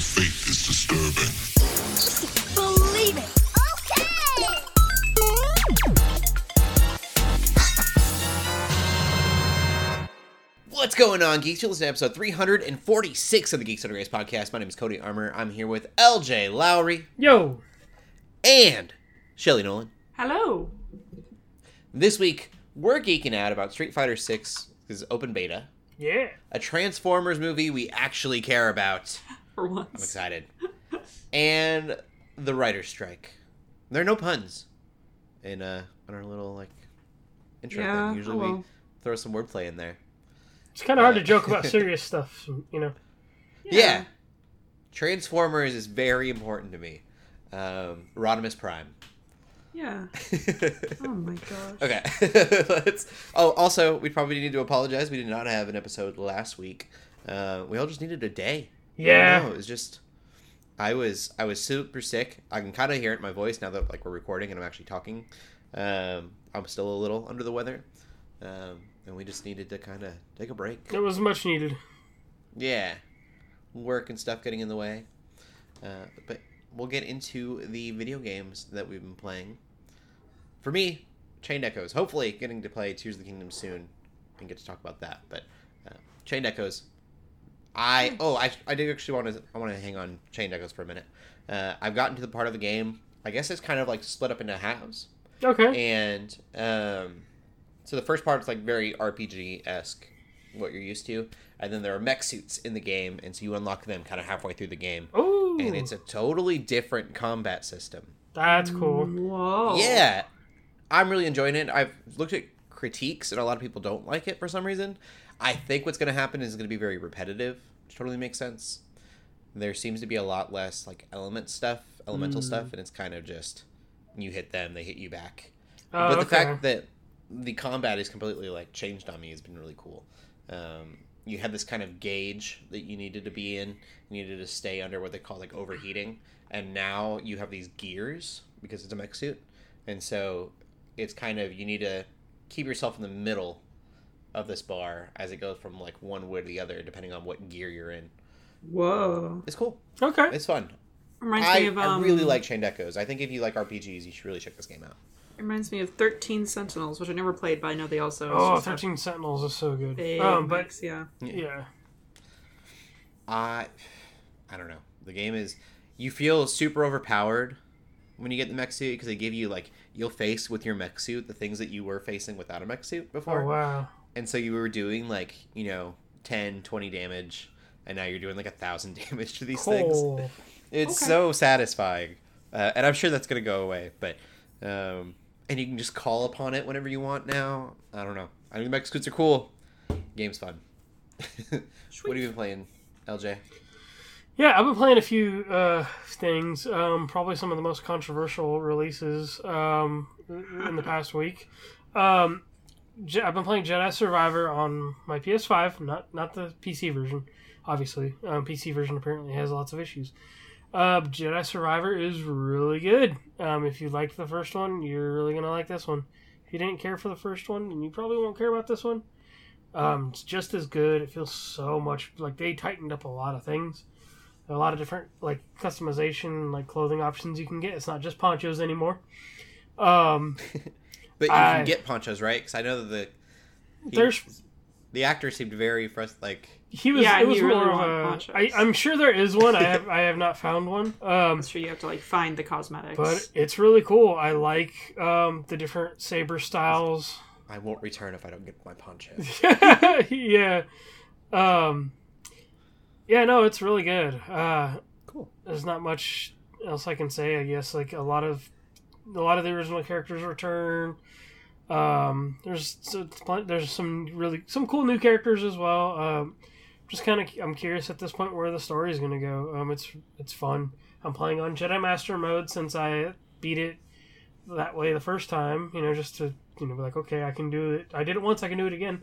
The faith is disturbing. Believe it. Okay. What's going on, geeks? You're listening to episode 346 of the Geeks Under Grace podcast. My name is Cody Armour. I'm here with LJ Lowry Yo, and Shelly Nolan. Hello. This week, we're geeking out about Street Fighter 6 because open beta, yeah. a Transformers movie we actually care about. For I'm excited. and the writer's strike. There are no puns in uh in our little like intro Yeah, thing. Usually oh we throw some wordplay in there. It's kind of hard to joke about serious stuff, you know. Yeah. Transformers is very important to me. Um, Rodimus Prime. Yeah. Oh my gosh. Okay. Let's. Oh, also, we probably need to apologize. We did not have an episode last week. Uh, we all just needed a day. Yeah. it was just. I was I was super sick. I can kind of hear it in my voice now that like we're recording and I'm actually talking. Um, I'm still a little under the weather, um, and we just needed to kind of take a break. It was much needed. Yeah, work and stuff getting in the way. Uh, but we'll get into the video games that we've been playing. For me, Chained Echoes. Hopefully, getting to play Tears of the Kingdom soon and get to talk about that. But uh, Chained Echoes. I oh I, I do actually want to I want to hang on chain Echoes for a minute. Uh, I've gotten to the part of the game. I guess it's kind of like split up into halves Okay. and um, so the first part is like very RPG esque, what you're used to, and then there are mech suits in the game, and so you unlock them kind of halfway through the game, Oh, and it's a totally different combat system. that's cool. Whoa. Yeah, I'm really enjoying it. I've looked at critiques, and a lot of people don't like it for some reason. I think what's going to happen is going to be very repetitive, which totally makes sense. There seems to be a lot less like element stuff, elemental stuff, and it's kind of just you hit them, they hit you back Oh, but the fact that the combat is completely like changed on me has been really cool. Um, you had this kind of gauge that you needed to be in. You needed to stay under what they call like overheating, and now you have these gears because it's a mech suit, and so it's kind of you need to keep yourself in the middle of this bar as it goes from like one way to the other depending on what gear you're in. Whoa. It's cool. okay. It's fun. Reminds I, me of um, I really like Chained Echoes. I think if you like RPGs, you should really check this game out. Reminds me of Thirteen Sentinels, which I never played, but I know they also. Oh, just have 13 Sentinels is so good. big Um, but mechs, yeah. yeah. I I don't know. The game is you feel super overpowered when you get the mech suit because they give you like you'll face with your mech suit the things that you were facing without a mech suit before. Oh wow. And so you were doing like, you know, 10, 20 damage and now you're doing like a thousand damage to these things. It's Okay. so satisfying. Uh, and I'm sure that's going to go away, but um and you can just call upon it whenever you want now. I don't know. I think the mech suits are cool. Game's fun. what have you been playing, LJ? Yeah, I've been playing a few uh, things. Um, probably some of the most controversial releases um, in the past week. Um, Je- I've been playing Jedi Survivor on my PS5, not not the PC version. Obviously, um, PC version apparently has lots of issues. Uh, Jedi Survivor is really good. Um, if you liked the first one, you're really gonna like this one. If you didn't care for the first one, then you probably won't care about this one. Um, it's just as good. It feels so much like they tightened up a lot of things a lot of different like customization like clothing options you can get it's not just ponchos anymore um But you I- can get ponchos, right? Because I know that the he- there's the actor seemed very frust- like he was Yeah, it was you really more of a ponchos. I, i'm sure there is one i have i have not found one um I'm sure you have to like find the cosmetics. but it's really cool i like um the different saber styles I won't return if I don't get my poncho. yeah um yeah no it's really good uh cool. there's not much else I can say. I guess like a lot of a lot of the original characters return. Um, there's there's some really some cool new characters as well. Um, just kind of I'm curious at this point where the story is going to go. Um, it's it's fun. I'm playing on Jedi Master mode since I beat it that way the first time. You know, just to you know be like, okay, I can do it. I did it once. I can do it again.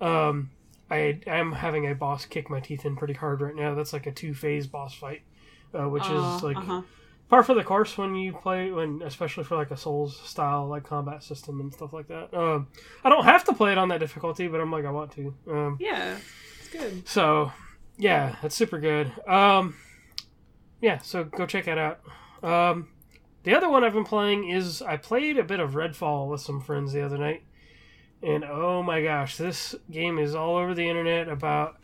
Um, I am having a boss kick my teeth in pretty hard right now. That's like a two phase boss fight, uh, which Uh, is like uh-huh. Par for the course when you play when especially for like a souls style like combat system and stuff like that um i don't have to play it on that difficulty but i'm like i want to um Yeah, it's good. so yeah it's super good um yeah, so go check that out. Um, the other one I've been playing is I played a bit of Redfall with some friends the other night, and oh my gosh, this game is all over the internet about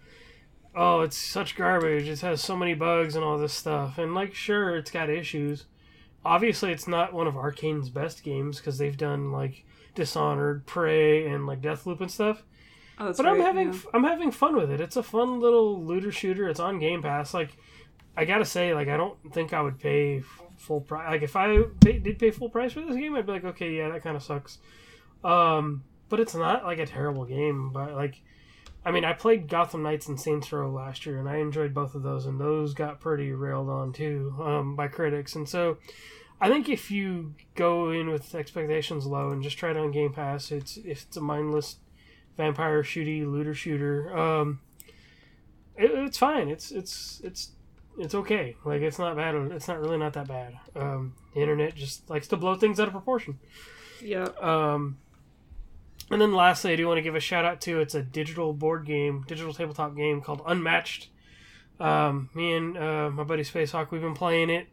oh it's such garbage. It has so many bugs and all this stuff, and like sure it's got issues. Obviously, it's not one of Arkane's best games because they've done like Dishonored, Prey, and like Deathloop and stuff. Oh, But I'm having yeah. I'm having fun with it. It's a fun little looter shooter. It's on Game Pass. Like I gotta say, like I don't think I would pay full price. Like if I pay, did pay full price for this game, I'd be like, okay, yeah, that kind of sucks. Um, but it's not like a terrible game. But like, I mean, I played Gotham Knights and Saints Row last year, and I enjoyed both of those, and those got pretty railed on too um, by critics. And so, I think if you go in with expectations low and just try it on Game Pass, it's if it's a mindless vampire shooty looter shooter. Um, it, it's fine. It's it's it's it's okay. Like it's not bad. It's not really not that bad. Um, the internet just likes to blow things out of proportion. Yeah. Um, and then lastly, I do want to give a shout out to it's a digital board game, digital tabletop game called Unmatched. Um, me and uh, my buddy Spacehawk, we've been playing it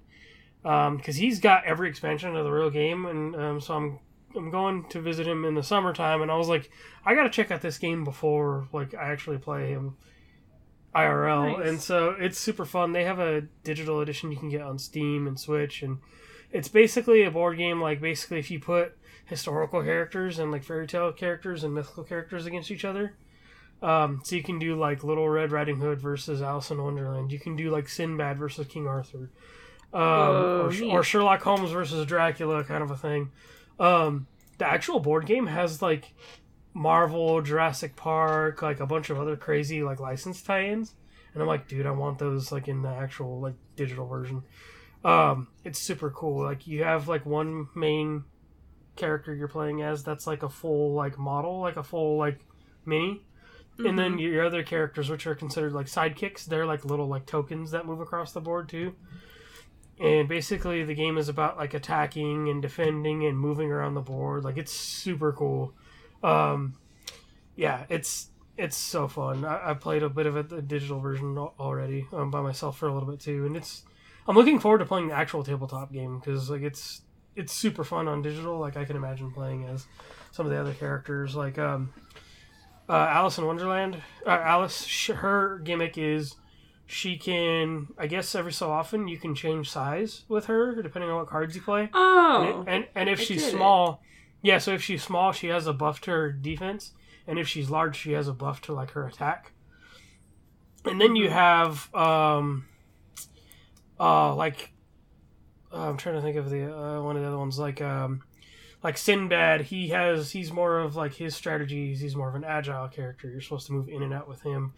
because he's got every expansion of the real game, and um, so I'm I'm going to visit him in the summertime, and I was like, I got to check out this game before like I actually play him IRL, Nice. and so it's super fun. They have a digital edition you can get on Steam and Switch, and it's basically a board game. Like basically, if you put historical characters and like fairy tale characters and mythical characters against each other. Um, so you can do like Little Red Riding Hood versus Alice in Wonderland. You can do like Sinbad versus King Arthur, um, Oh, or, or Sherlock Holmes versus Dracula, kind of a thing. Um, the actual board game has like Marvel, Jurassic Park, like a bunch of other crazy like license tie-ins, and I'm like, dude, I want those like in the actual like digital version. Um, it's super cool. Like you have like one main character you're playing as that's like a full like model, like a full like mini. And Mm-hmm. then your other characters, which are considered like sidekicks, they're like little like tokens that move across the board too. And basically, the game is about like attacking and defending and moving around the board. Like it's super cool. Um, yeah, it's it's so fun. I, I played a bit of it, the digital version already um, by myself for a little bit too, and it's. I'm looking forward to playing the actual tabletop game because like it's it's super fun on digital. Like I can imagine playing as some of the other characters, like um, uh, Alice in Wonderland. Uh, Alice, sh- her gimmick is she can, I guess, every so often you can change size with her depending on what cards you play. Oh. And, and and if I she's get it. small, yeah. So if she's small, she has a buff to her defense, and if she's large, she has a buff to like her attack. And then you have um, uh, like uh, I'm trying to think of the uh, one of the other ones like um, like Sinbad. He has he's more of like his strategies. He's more of an agile character. You're supposed to move in and out with him.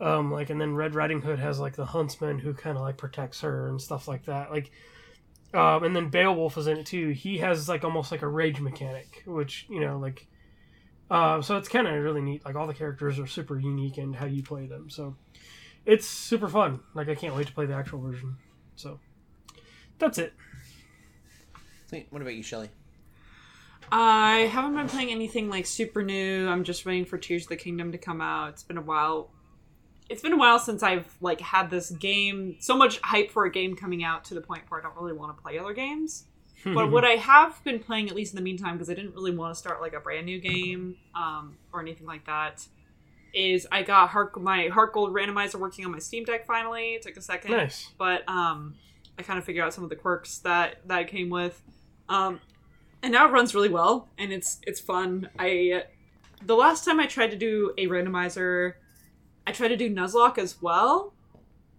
Um, like and then Red Riding Hood has like the huntsman who kind of like protects her and stuff like that. Like um, and then Beowulf is in it too. He has like almost like a rage mechanic, which you know, like, uh, so it's kind of really neat. Like all the characters are super unique and how you play them, so it's super fun. Like I can't wait to play the actual version. So that's it. What about you, Shelly? I haven't been playing anything like super new. I'm just waiting for Tears of the Kingdom to come out. It's been a while. It's been a while since I've like had this game so much hype for a game coming out to the point where I don't really want to play other games. But what I have been playing, at least in the meantime, because I didn't really want to start like a brand new game um, or anything like that, is I got Heart, my Heart Gold randomizer working on my Steam Deck finally. It took a second nice. but um, I kind of figured out some of the quirks that that came with, um, and now it runs really well and it's it's fun. I the last time I tried to do a randomizer, I tried to do Nuzlocke as well,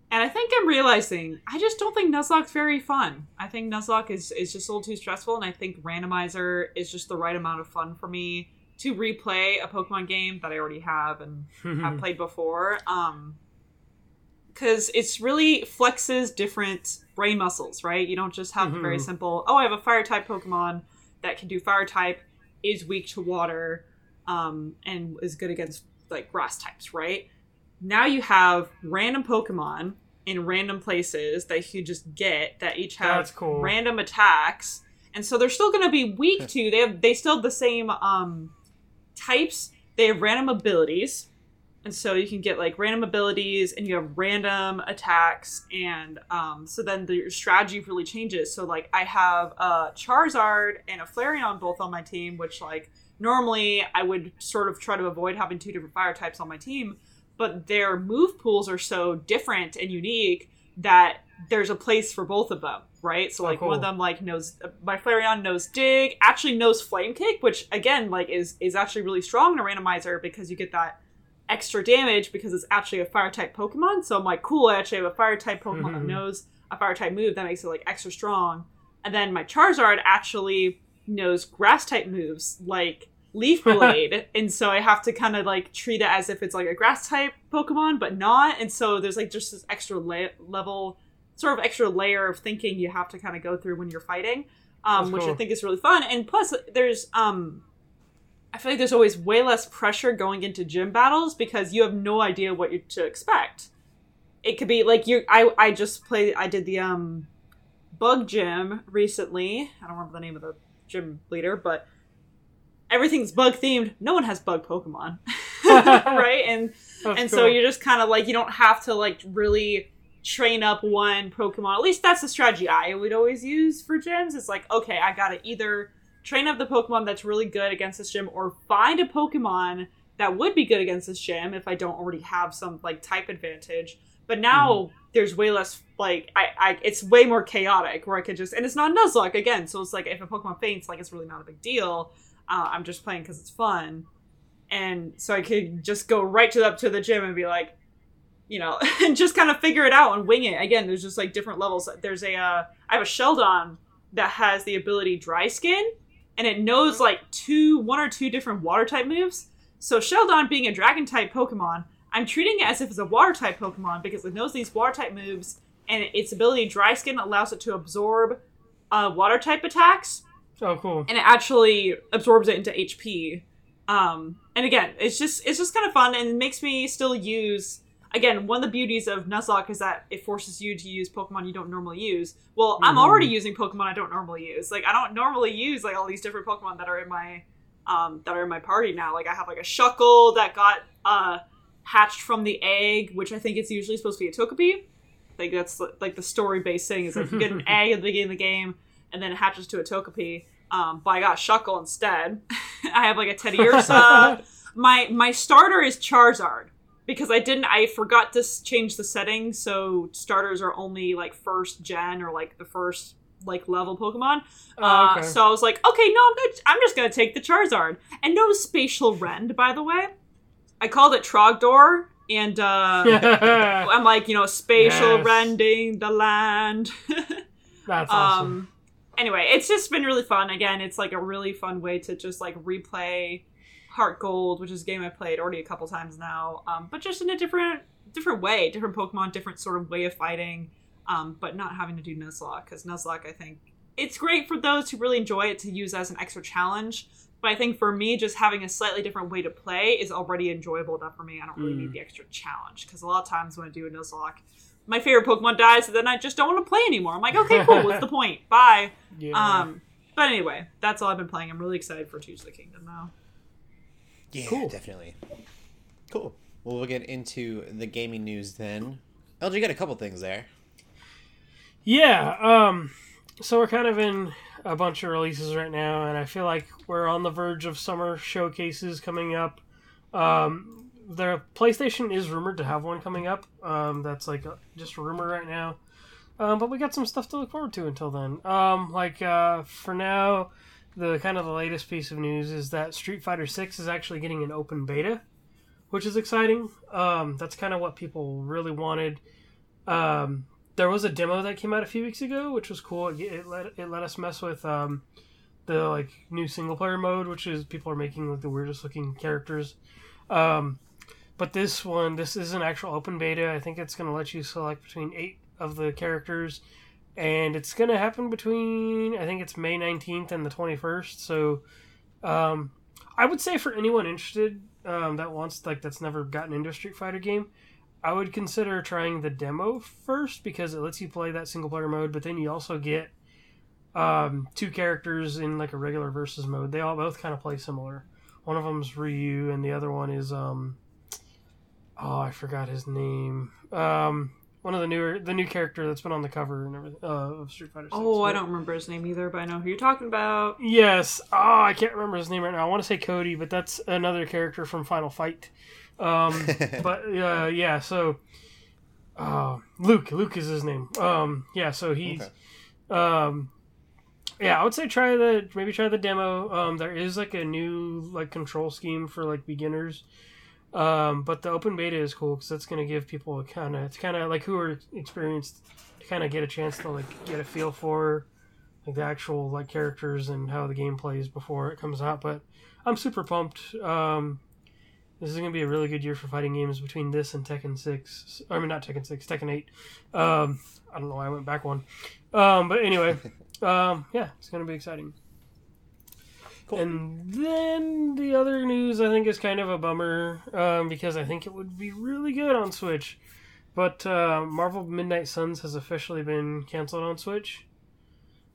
and I think I'm realizing I just don't think Nuzlocke's very fun. I think Nuzlocke is is just a little too stressful, and I think randomizer is just the right amount of fun for me to replay a Pokemon game that I already have and have played before. Um, because it's really flexes different brain muscles, right? You don't just have the very Mhm. simple, oh, I have a fire type Pokemon that can do fire type, is weak to water, um, and is good against like grass types, right? Now you have random Pokemon in random places that you just get that each have cool. random attacks, and so they're still going to be weak to. They have they still have the same um, types. They have random abilities, and so you can get like random abilities and you have random attacks and um, so then the, your strategy really changes. So like i have a charizard and a flareon both on my team which like normally i would sort of try to avoid having two different fire types on my team but their move pools are so different and unique that there's a place for both of them right? So Oh, like one of them like knows my flareon knows dig actually knows flame kick which again like is is actually really strong in a randomizer because you get that extra damage because it's actually a fire type Pokemon. So I'm like, cool, I actually have a fire type Pokemon that Mhm. knows a fire type move that makes it like extra strong. And then my Charizard actually knows grass type moves like Leaf Blade. and so I have to kind of like treat it as if it's like a grass type Pokemon, but not. And so there's like just this extra la- level, sort of extra layer of thinking you have to kind of go through when you're fighting. Um, which I think is really fun. And plus, there's um, I feel like there's always way less pressure going into gym battles because you have no idea what you're to expect. It could be like you I I just played I did the um bug gym recently. I don't remember the name of the gym leader, but everything's bug themed. No one has bug Pokemon. right? And That's and cool. so you're just kind of like you don't have to like really train up one Pokemon. At least that's the strategy I would always use for gyms. It's like, okay, I gotta either train up the Pokemon that's really good against this gym, or find a Pokemon that would be good against this gym if I don't already have some like type advantage. But now there's way less like I, I it's way more chaotic where I could just and it's not Nuzlocke again, so it's like if a Pokemon faints, like it's really not a big deal. Uh, I'm just playing because it's fun, and so I could just go right to up to the gym and be like, you know, and just kind of figure it out and wing it. Again, there's just like different levels. There's a uh, I have a Shelgon that has the ability Dry Skin, and it knows like two, one or two different Water type moves. So Shelgon being a Dragon type Pokemon, I'm treating it as if it's a Water type Pokemon because it knows these Water type moves, and its ability Dry Skin allows it to absorb uh, Water type attacks oh, cool. and it actually absorbs it into HP. Um, and again, it's just it's just kind of fun and it makes me still use. Again, one of the beauties of Nuzlocke is that it forces you to use Pokemon you don't normally use. Well, I'm Mhm. already using Pokemon I don't normally use. Like I don't normally use like all these different Pokemon that are in my um, that are in my party now. Like I have like a Shuckle that got uh, hatched from the egg, which I think it's usually supposed to be a Togepi. Think that's like the story based thing is like you get an egg at the beginning of the game and then it hatches to a Togepi. Um, but I got Shuckle instead. I have like a Teddiursa. my my starter is Charizard because I didn't I forgot to change the settings so starters are only like first gen or like the first like level Pokemon. Oh, Uh, okay. so I was like, okay, no, I'm gonna, I'm just gonna take the Charizard and no spatial rend by the way. I called it Trogdor and uh, I'm like, you know, spatial Yes. rending the land. That's awesome. Um, anyway, it's just been really fun. Again, it's like a really fun way to just like replay Heart Gold, which is a game I've played already a couple times now, um, but just in a different different way, different Pokemon, different sort of way of fighting, um, but not having to do Nuzlocke because Nuzlocke, I think, it's great for those who really enjoy it to use as an extra challenge. But I think for me, just having a slightly different way to play is already enjoyable enough for me. I don't really Mm. need the extra challenge because a lot of times when I do a Nuzlocke, my favorite Pokemon dies, and then I just don't want to play anymore. I'm like, okay, cool. What's the point? Bye. yeah. Um, but anyway, that's all I've been playing. I'm really excited for Tears of the Kingdom now. Yeah, Cool. definitely. Cool. Well, we'll get into the gaming news then. LJ got a couple things there. Yeah, um, so we're kind of in a bunch of releases right now, and I feel like we're on the verge of summer showcases coming up. Um, the PlayStation is rumored to have one coming up. Um, that's like a, just a rumor right now. Um, but we got some stuff to look forward to until then. Um, like uh, for now, the kind of the latest piece of news is that Street Fighter Six is actually getting an open beta, which is exciting. Um, that's kind of what people really wanted. Um, there was a demo that came out a few weeks ago, which was cool. It, it let it let us mess with um, the like new single player mode, which is people are making like the weirdest looking characters. Um, but this one, this is an actual open beta. I think it's going to let you select between eight of the characters, and it's going to happen between I think it's May nineteenth and the twenty first. So, um, I would say for anyone interested um, that wants like that's never gotten into a Street Fighter game, I would consider trying the demo first because it lets you play that single player mode, but then you also get um, two characters in like a regular versus mode. They all both kind of play similar. One of them's Ryu, and the other one is um, oh, I forgot his name. Um, one of the newer, the new character that's been on the cover and everything uh, of Street Fighter. 6. Oh, I don't remember his name either, but I know who you're talking about. Yes. Oh, I can't remember his name right now. I want to say Cody, but that's another character from Final Fight. Um, but uh, yeah, so uh, Luke. Luke is his name. Um, yeah, so he's. Okay. Um, yeah, I would say try the maybe try the demo. Um, there is like a new like control scheme for like beginners. Um, but the open beta is cool because that's going to give people a kind of it's kind of like who are experienced to kind of get a chance to like get a feel for like the actual like characters and how the game plays before it comes out. But I'm super pumped. Um, this is going to be a really good year for fighting games between this and Tekken Six. I mean, not Tekken Six, Tekken Eight. Um, I don't know why I went back one. Um, but anyway, um, yeah, it's going to be exciting. Cool. And then the other news I think is kind of a bummer um, because I think it would be really good on Switch. But uh, Marvel Midnight Suns has officially been canceled on Switch.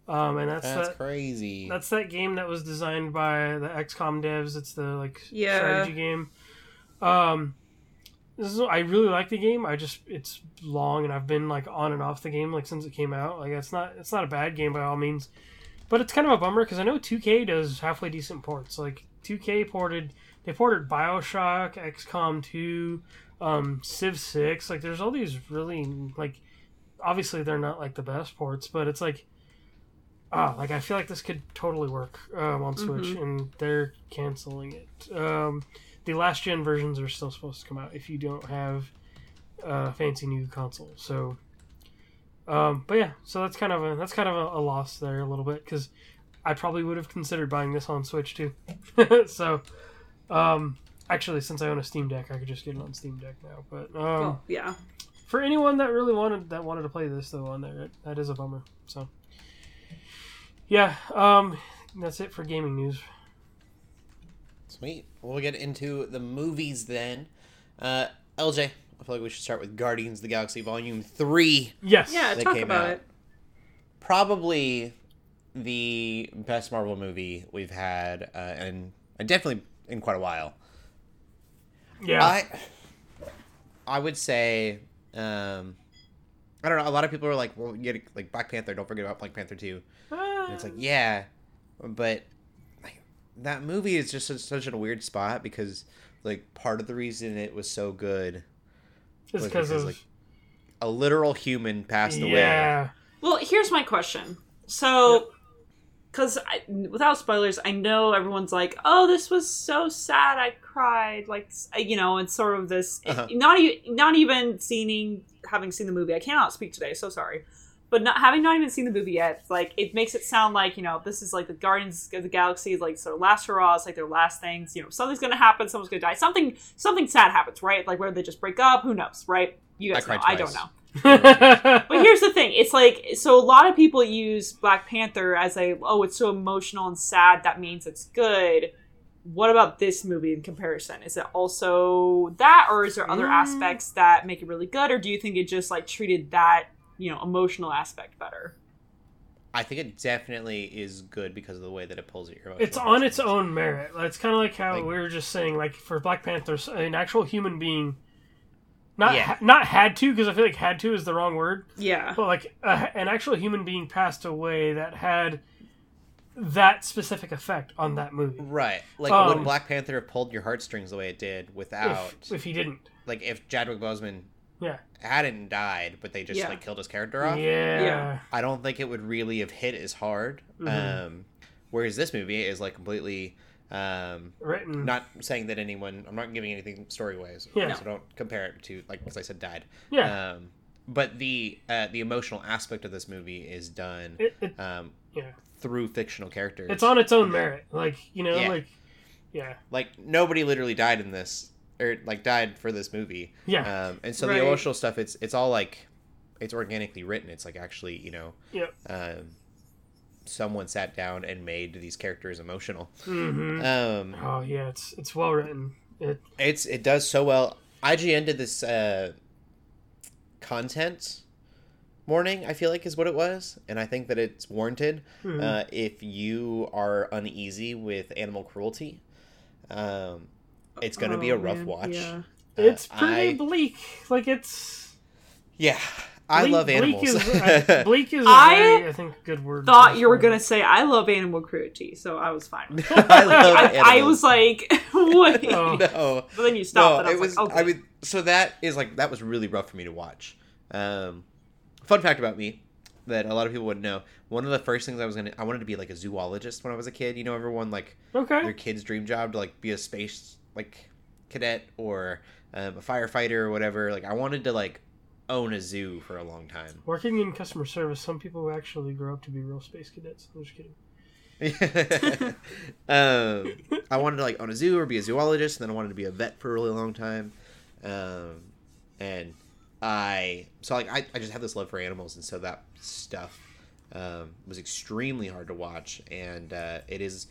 Um, and that's, That's that. crazy. That's that game that was designed by the XCOM devs. It's the like Yeah. strategy game. Um, this is I really like the game. I just it's long and I've been like on and off the game like since it came out. Like it's not it's not a bad game by all means, but it's kind of a bummer because I know 2K does halfway decent ports. Like 2K ported they ported Bioshock, XCOM 2, um, Civ 6. Like there's all these really like obviously they're not like the best ports, but it's like ah, like I feel like this could totally work um, on Switch, and they're canceling it. Um, the last gen versions are still supposed to come out if you don't have a fancy new console. So, um, but yeah, so that's kind of a that's kind of a, a loss there a little bit because I probably would have considered buying this on Switch too. so, um, actually, since I own a Steam Deck, I could just get it on Steam Deck now. But um, Oh, yeah. for anyone that really wanted that wanted to play this though on there, it, that is a bummer. So yeah, um, that's it for gaming news. Sweet. We'll get into the movies then. Uh, LJ, I feel like we should start with Guardians of the Galaxy Volume 3. Yes. Yeah, They talk came about out. it. Probably the best Marvel movie we've had, uh, and, and definitely in quite a while. Yeah. I I would say um I don't know, a lot of people are like, well, get like Black Panther, don't forget about Black Panther 2. And it's like, yeah, but like that movie is just such, such a weird spot because like part of the reason it was so good it's was because because of like a literal human passed away. yeah. Well, here's my question. So, because without spoilers, I know everyone's like, "Oh, this was so sad. I cried." Like, you know, it's sort of this. Uh-huh. Not even, not even seeing, having seen the movie. I cannot speak today. So sorry. But not having not even seen the movie yet, like it makes it sound like you know this is like the Guardians of the Galaxy, is like sort of last hurrah, it's like their last things. You know, something's gonna happen, someone's gonna die, something something sad happens, right? Like where they just break up, who knows, right? You guys I know, cried I don't know. But here's the thing: it's like so a lot of people use Black Panther as a oh, it's so emotional and sad that means it's good. What about this movie in comparison? Is it also that, or is there other Mm. aspects that make it really good, or do you think it just like treated that you know emotional aspect better? I think it definitely is good because of the way that it pulls at your emotional it's on its own merit. It's kind of like how Like- we were just saying, like for Black Panther, an actual human being, not Yeah. ha- not had to, because I feel like had to is the wrong word, Yeah, but like a, an actual human being passed away that had that specific effect on that movie. Right. Like Um, would Black Panther have pulled your heartstrings the way it did without If, if he didn't, like if Chadwick Boseman yeah, hadn't died, but they just Yeah. like killed his character off. yeah, Yeah. I don't think it would really have hit as hard. Mhm. Um, whereas this movie is like completely um, written. not saying that anyone. I'm not giving anything story wise. Yeah. So don't compare it to like as I said died. yeah, Um, but the uh, the emotional aspect of this movie is done it, it, um, yeah, through fictional characters. it's on its own merit. Like you know, Yeah. like yeah, like nobody literally died in this or like died for this movie. yeah, Um, and so Right. the emotional stuff, it's it's all like it's organically written. It's like actually, you know, Yep. um, someone sat down and made these characters emotional. hmm Um, Oh yeah, it's it's well written. It it's it does so well. IGN did this uh, content warning. I feel like is what it was, and I think that it's warranted. mhm. Uh, if you are uneasy with animal cruelty, um, it's going to be a Oh, rough man, watch. Yeah. Uh, It's pretty I- bleak. Like it's. yeah, I bleak- love animals. Bleak is, uh, bleak is a I very, I think, good word. Thought you were gonna say I love animal cruelty, so I was fine. I love I, I was like, wait. Oh. no. But then you stopped, no, and I it was, was. like, okay. I mean, so that is like that was really rough for me to watch. Um, fun fact about me that a lot of people wouldn't know: one of the first things I was gonna, I wanted to be like a zoologist when I was a kid. You know, everyone like. Okay. their kid's dream job to like be a space like cadet or um, a firefighter or whatever. Like I wanted to like own a zoo for a long time. Working in customer service, some people actually grow up to be real space cadets. I'm just kidding. um, I wanted to like own a zoo or be a zoologist, and then I wanted to be a vet for a really long time. Um, and I so like I, I just have this love for animals, and so that stuff um, was extremely hard to watch, and uh, it is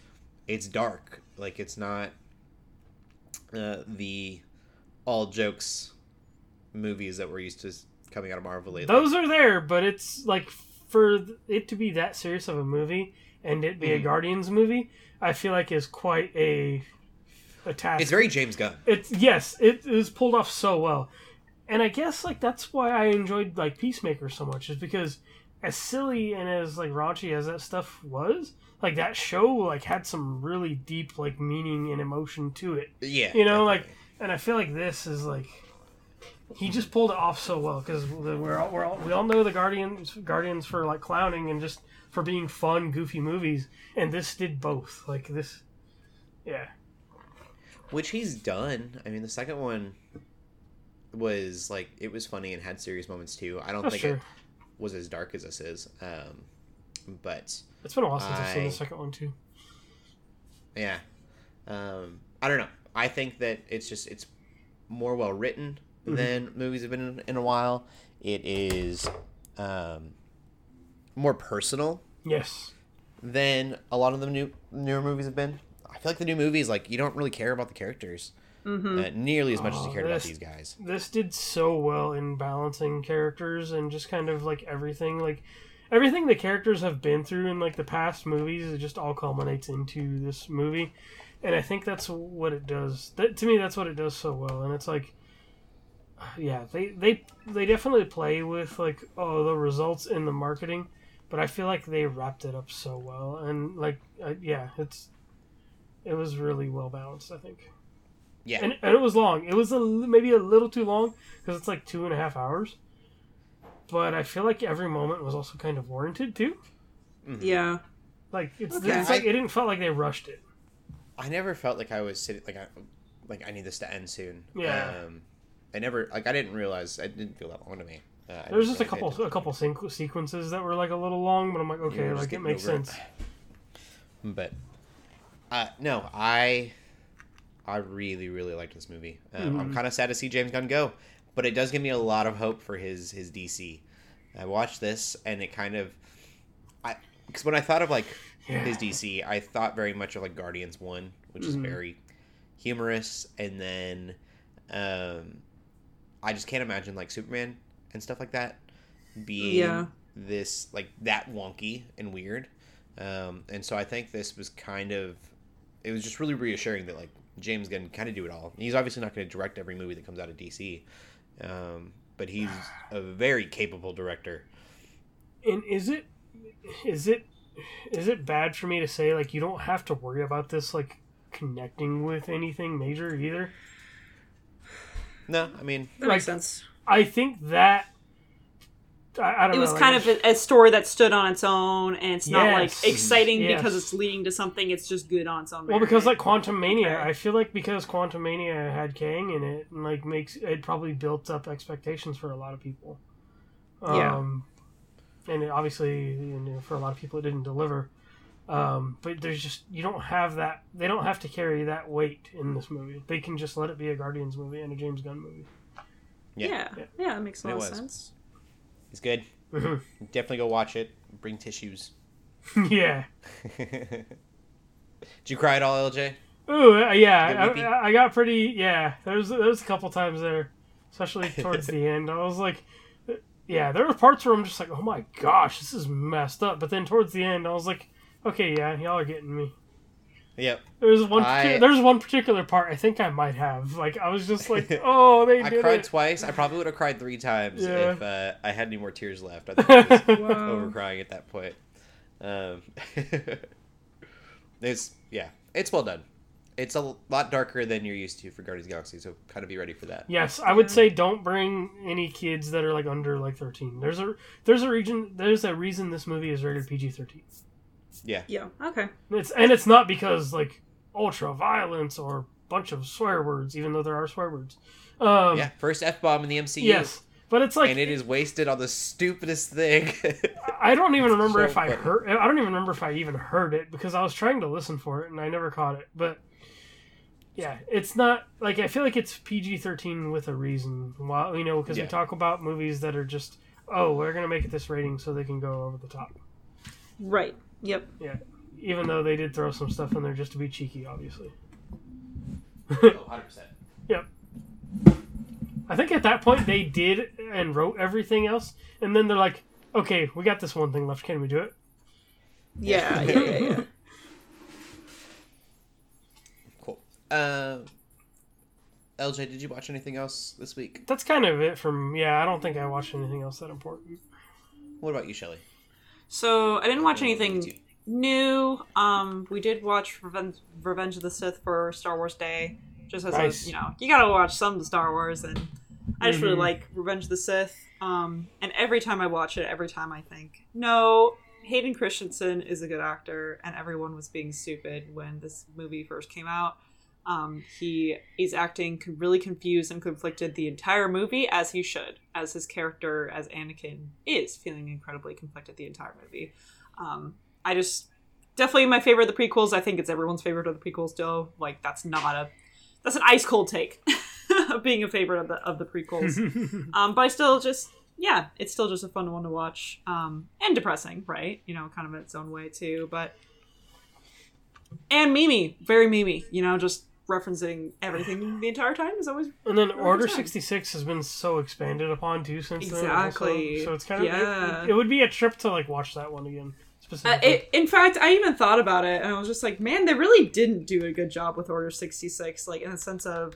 it's dark. Like it's not uh, the all jokes movies that we're used to coming out of Marvel lately. Those are there, but it's like for it to be that serious of a movie and it be a Mhm. Guardians movie, I feel like is quite a a task. it's very James Gunn. It's yes, it is pulled off so well, and I guess like that's why I enjoyed like Peacemaker so much is because as silly and as like raunchy as that stuff was, like that show like had some really deep like meaning and emotion to it. Yeah, You know, like, and I feel like this is like he just pulled it off so well because we're all, we're all, we all know the Guardians Guardians for like clowning and just for being fun, goofy movies, and this did both. Like this, yeah, which he's done. I mean, the second one was like it was funny and had serious moments too. I don't that's think true. it was as dark as this is, um, but It's been a while since I've seen the second one too. yeah, um, I don't know. I think that it's just it's more well written Mhm. than movies have been in, in a while. It is um, more personal Yes, than a lot of the new newer movies have been. I feel like the new movies, like you don't really care about the characters Mhm. uh, nearly as much as you Oh, cared about these guys. this did so well in balancing characters and just kind of like everything like everything the characters have been through in like the past movies it just all culminates into this movie. And i think that's what it does. That to me that's what it does so well. And it's like yeah they they they definitely play with like oh the results in the marketing but i feel like they wrapped it up so well. And like uh, yeah it's it was really well balanced i think. Yeah, and, and it was long. It was a, maybe a little too long because it's like two and a half hours. But I feel like every moment was also kind of warranted too. Yeah. Like it's, Okay. it's like it didn't feel like they rushed it. I never felt like I was sitting like I like I need this to end soon. Yeah. Um, I never like I didn't realize it didn't feel that long to me. Uh, I There was just a couple a couple sequ- sequences that were like a little long, but I'm like, okay, like it makes over it. sense. But uh, no, I I really really liked this movie. Um, I'm Mhm. kind of sad to see James Gunn go, but it does give me a lot of hope for his his DC. I watched this and it kind of I because when I thought of like Yeah. his DC, I thought very much of like Guardians One, which is Mhm. very humorous, and then um, I just can't imagine like Superman and stuff like that being Yeah. this like that wonky and weird. Um, and so I think this was kind of it was just really reassuring that like James Gunn kind of do it all. He's obviously not going to direct every movie that comes out of DC, um, but he's a very capable director. And is it is it is it bad for me to say like you don't have to worry about this like connecting with anything major either? No, I mean That Like, makes sense. I think that I, I don't It was know. kind like, of a, a story that stood on its own, and it's not like exciting Yes. because it's leading to something. It's just good on its own. Well, merit. because like Quantumania, Okay. I feel like because Quantumania had Kang in it, and like makes it probably built up expectations for a lot of people. Yeah. Um, and it, obviously, you know, for a lot of people, it didn't deliver. Um, but there's just you don't have that. They don't have to carry that weight in this movie. They can just let it be a Guardians movie and a James Gunn movie. yeah, Yeah. yeah, Yeah. that makes a lot of sense. It's good. Mhm. Definitely go watch it. Bring tissues. yeah. Did you cry at all, LJ? Ooh, uh, yeah, I. I, I got pretty. Yeah, there was there was a couple times there, especially towards the end. I was like, yeah, there were parts where I'm just like, oh my gosh, this is messed up. But then towards the end, I was like, okay, yeah, y'all are getting me. Yep. There's one. I- there's one particular part I think I might have. Like I was just like, oh, they I cried it. twice. I probably would have cried three times Yeah. if uh, I had any more tears left. I think I was Wow. over crying at that point. Um, it's yeah, it's well done. It's a lot darker than you're used to for Guardians of the Galaxy, so kind of be ready for that. Yes, I would say don't bring any kids that are like under like 13. There's a there's a region there's a reason this movie is rated PG-13. Yeah, Yeah. Okay. It's and it's not because like ultra violence or bunch of swear words, even though there are swear words. Um, yeah. First f bomb in the MCU. Yes, but it's like and it is wasted on the stupidest thing. I don't even remember So if I funny. heard. I don't even remember if I even heard it because I was trying to listen for it and I never caught it. But yeah, it's not like I feel like it's PG thirteen with a reason. While you know, because Yeah. we talk about movies that are just oh, we're gonna make it this rating so they can go over the top. Right. Yep. Yeah, even though they did throw some stuff in there just to be cheeky, obviously. 100%. Yep. I think at that point they did and wrote everything else, and then they're like, okay, we got this one thing left. Can we do it? Yeah. Yeah. Yeah. Yeah. Cool. Uh, LJ, did you watch anything else this week? That's kind of it from. Yeah, I don't think I watched anything else that important. What about you, Shelly? So I didn't watch anything new. Um, we did watch Revenge, Revenge of the Sith for Star Wars Day, just as Nice. a, you know, you gotta watch some Star Wars, and I just really Mhm. like Revenge of the Sith. Um, and every time I watch it, every time I think, no, Hayden Christensen is a good actor, and everyone was being stupid when this movie first came out. Um, he is acting really confused and conflicted the entire movie, as he should, as his character as Anakin is feeling incredibly conflicted the entire movie. Um, I just definitely my favorite of the prequels. I think it's everyone's favorite of the prequels. Still, like that's not a that's an ice cold take of being a favorite of the of the prequels. um, but I still just yeah, it's still just a fun one to watch um, and depressing, right? You know, kind of in its own way too. But and Mimi, very Mimi. You know, just referencing everything the entire time is always And then Order 66 has been so expanded upon too since then. Exactly. also. So it's kind of Yeah. it, it would be a trip to like watch that one again Uh, specifically. it, in fact, I even thought about it, and I was just like, man, they really didn't do a good job with Order 66, like in the sense of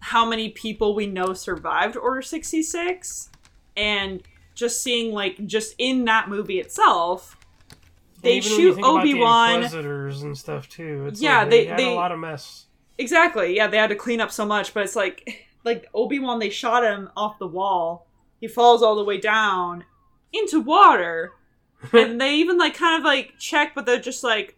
how many people we know survived Order 66, and just seeing like just in that movie itself, they even when you shoot the Obi Wan. Inquisitors and stuff too. It's Yeah, like they- had they- a lot of mess. Exactly. Yeah, they had to clean up so much, but it's like like Obi Wan. They shot him off the wall. He falls all the way down into water, and they even like kind of like check, but they're just like,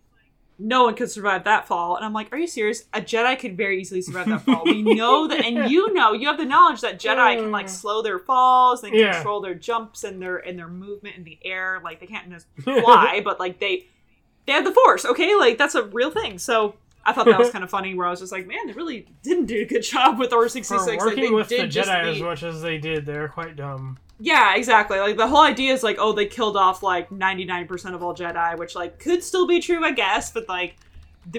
no one could survive that fall. And I'm like, are you serious? A Jedi could very easily survive that fall. We know that, and you know, you have the knowledge that Jedi can like slow their falls, they Yeah. control their jumps and their and their movement in the air. Like they can't just fly, but like they they have the force. Okay, like that's a real thing. So I thought that was kind of funny. Where I was just like, man, they really didn't do a good job with Order sixty six. Like, working they with the did Jedi just as much as they did, they're quite dumb. yeah, exactly. Like the whole idea is like, oh, they killed off like ninety nine percent of all Jedi, which like could still be true, I guess. But like,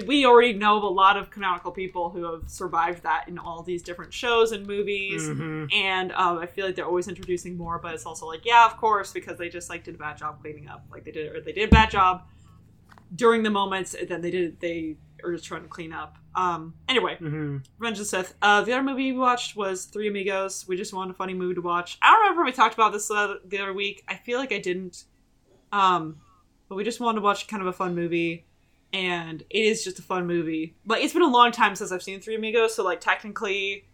we already know of a lot of canonical people who have survived that in all these different shows and movies. hmm And um, I feel like they're always introducing more, but it's also like, yeah, of course, because they just like did a bad job cleaning up. Like they did, or they did a bad job during the moments, and then they did they are just trying to clean up. Um, anyway, hmm Revenge of the Sith. Uh, the other movie we watched was Three Amigos. We just wanted a funny movie to watch. I don't remember if we talked about this the other, the other week. I feel like I didn't. Um, but we just wanted to watch kind of a fun movie, and it is just a fun movie. Like it's been a long time since I've seen Three Amigos, so like technically,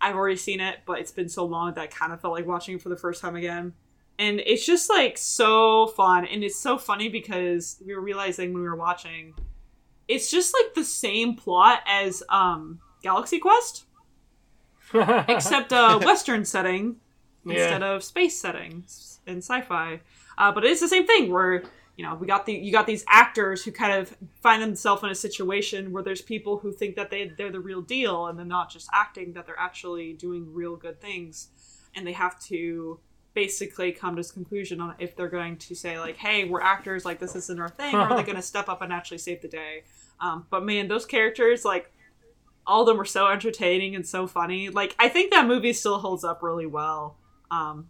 I've already seen it, but it's been so long that I kind of felt like watching it for the first time again. And it's just like so fun, and it's so funny because we were realizing when we were watching, it's just like the same plot as um Galaxy Quest, except a Western setting instead of space settings in sci-fi. Uh, but it's the same thing where you know we got the you got these actors who kind of find themselves in a situation where there's people who think that they they're the real deal and they're not just acting that they're actually doing real good things and they have to basically come to this conclusion on if they're going to say like hey we're actors like this isn't our thing or are they going to step up and actually save the day um, but man those characters like all of them were so entertaining and so funny like i think that movie still holds up really well um,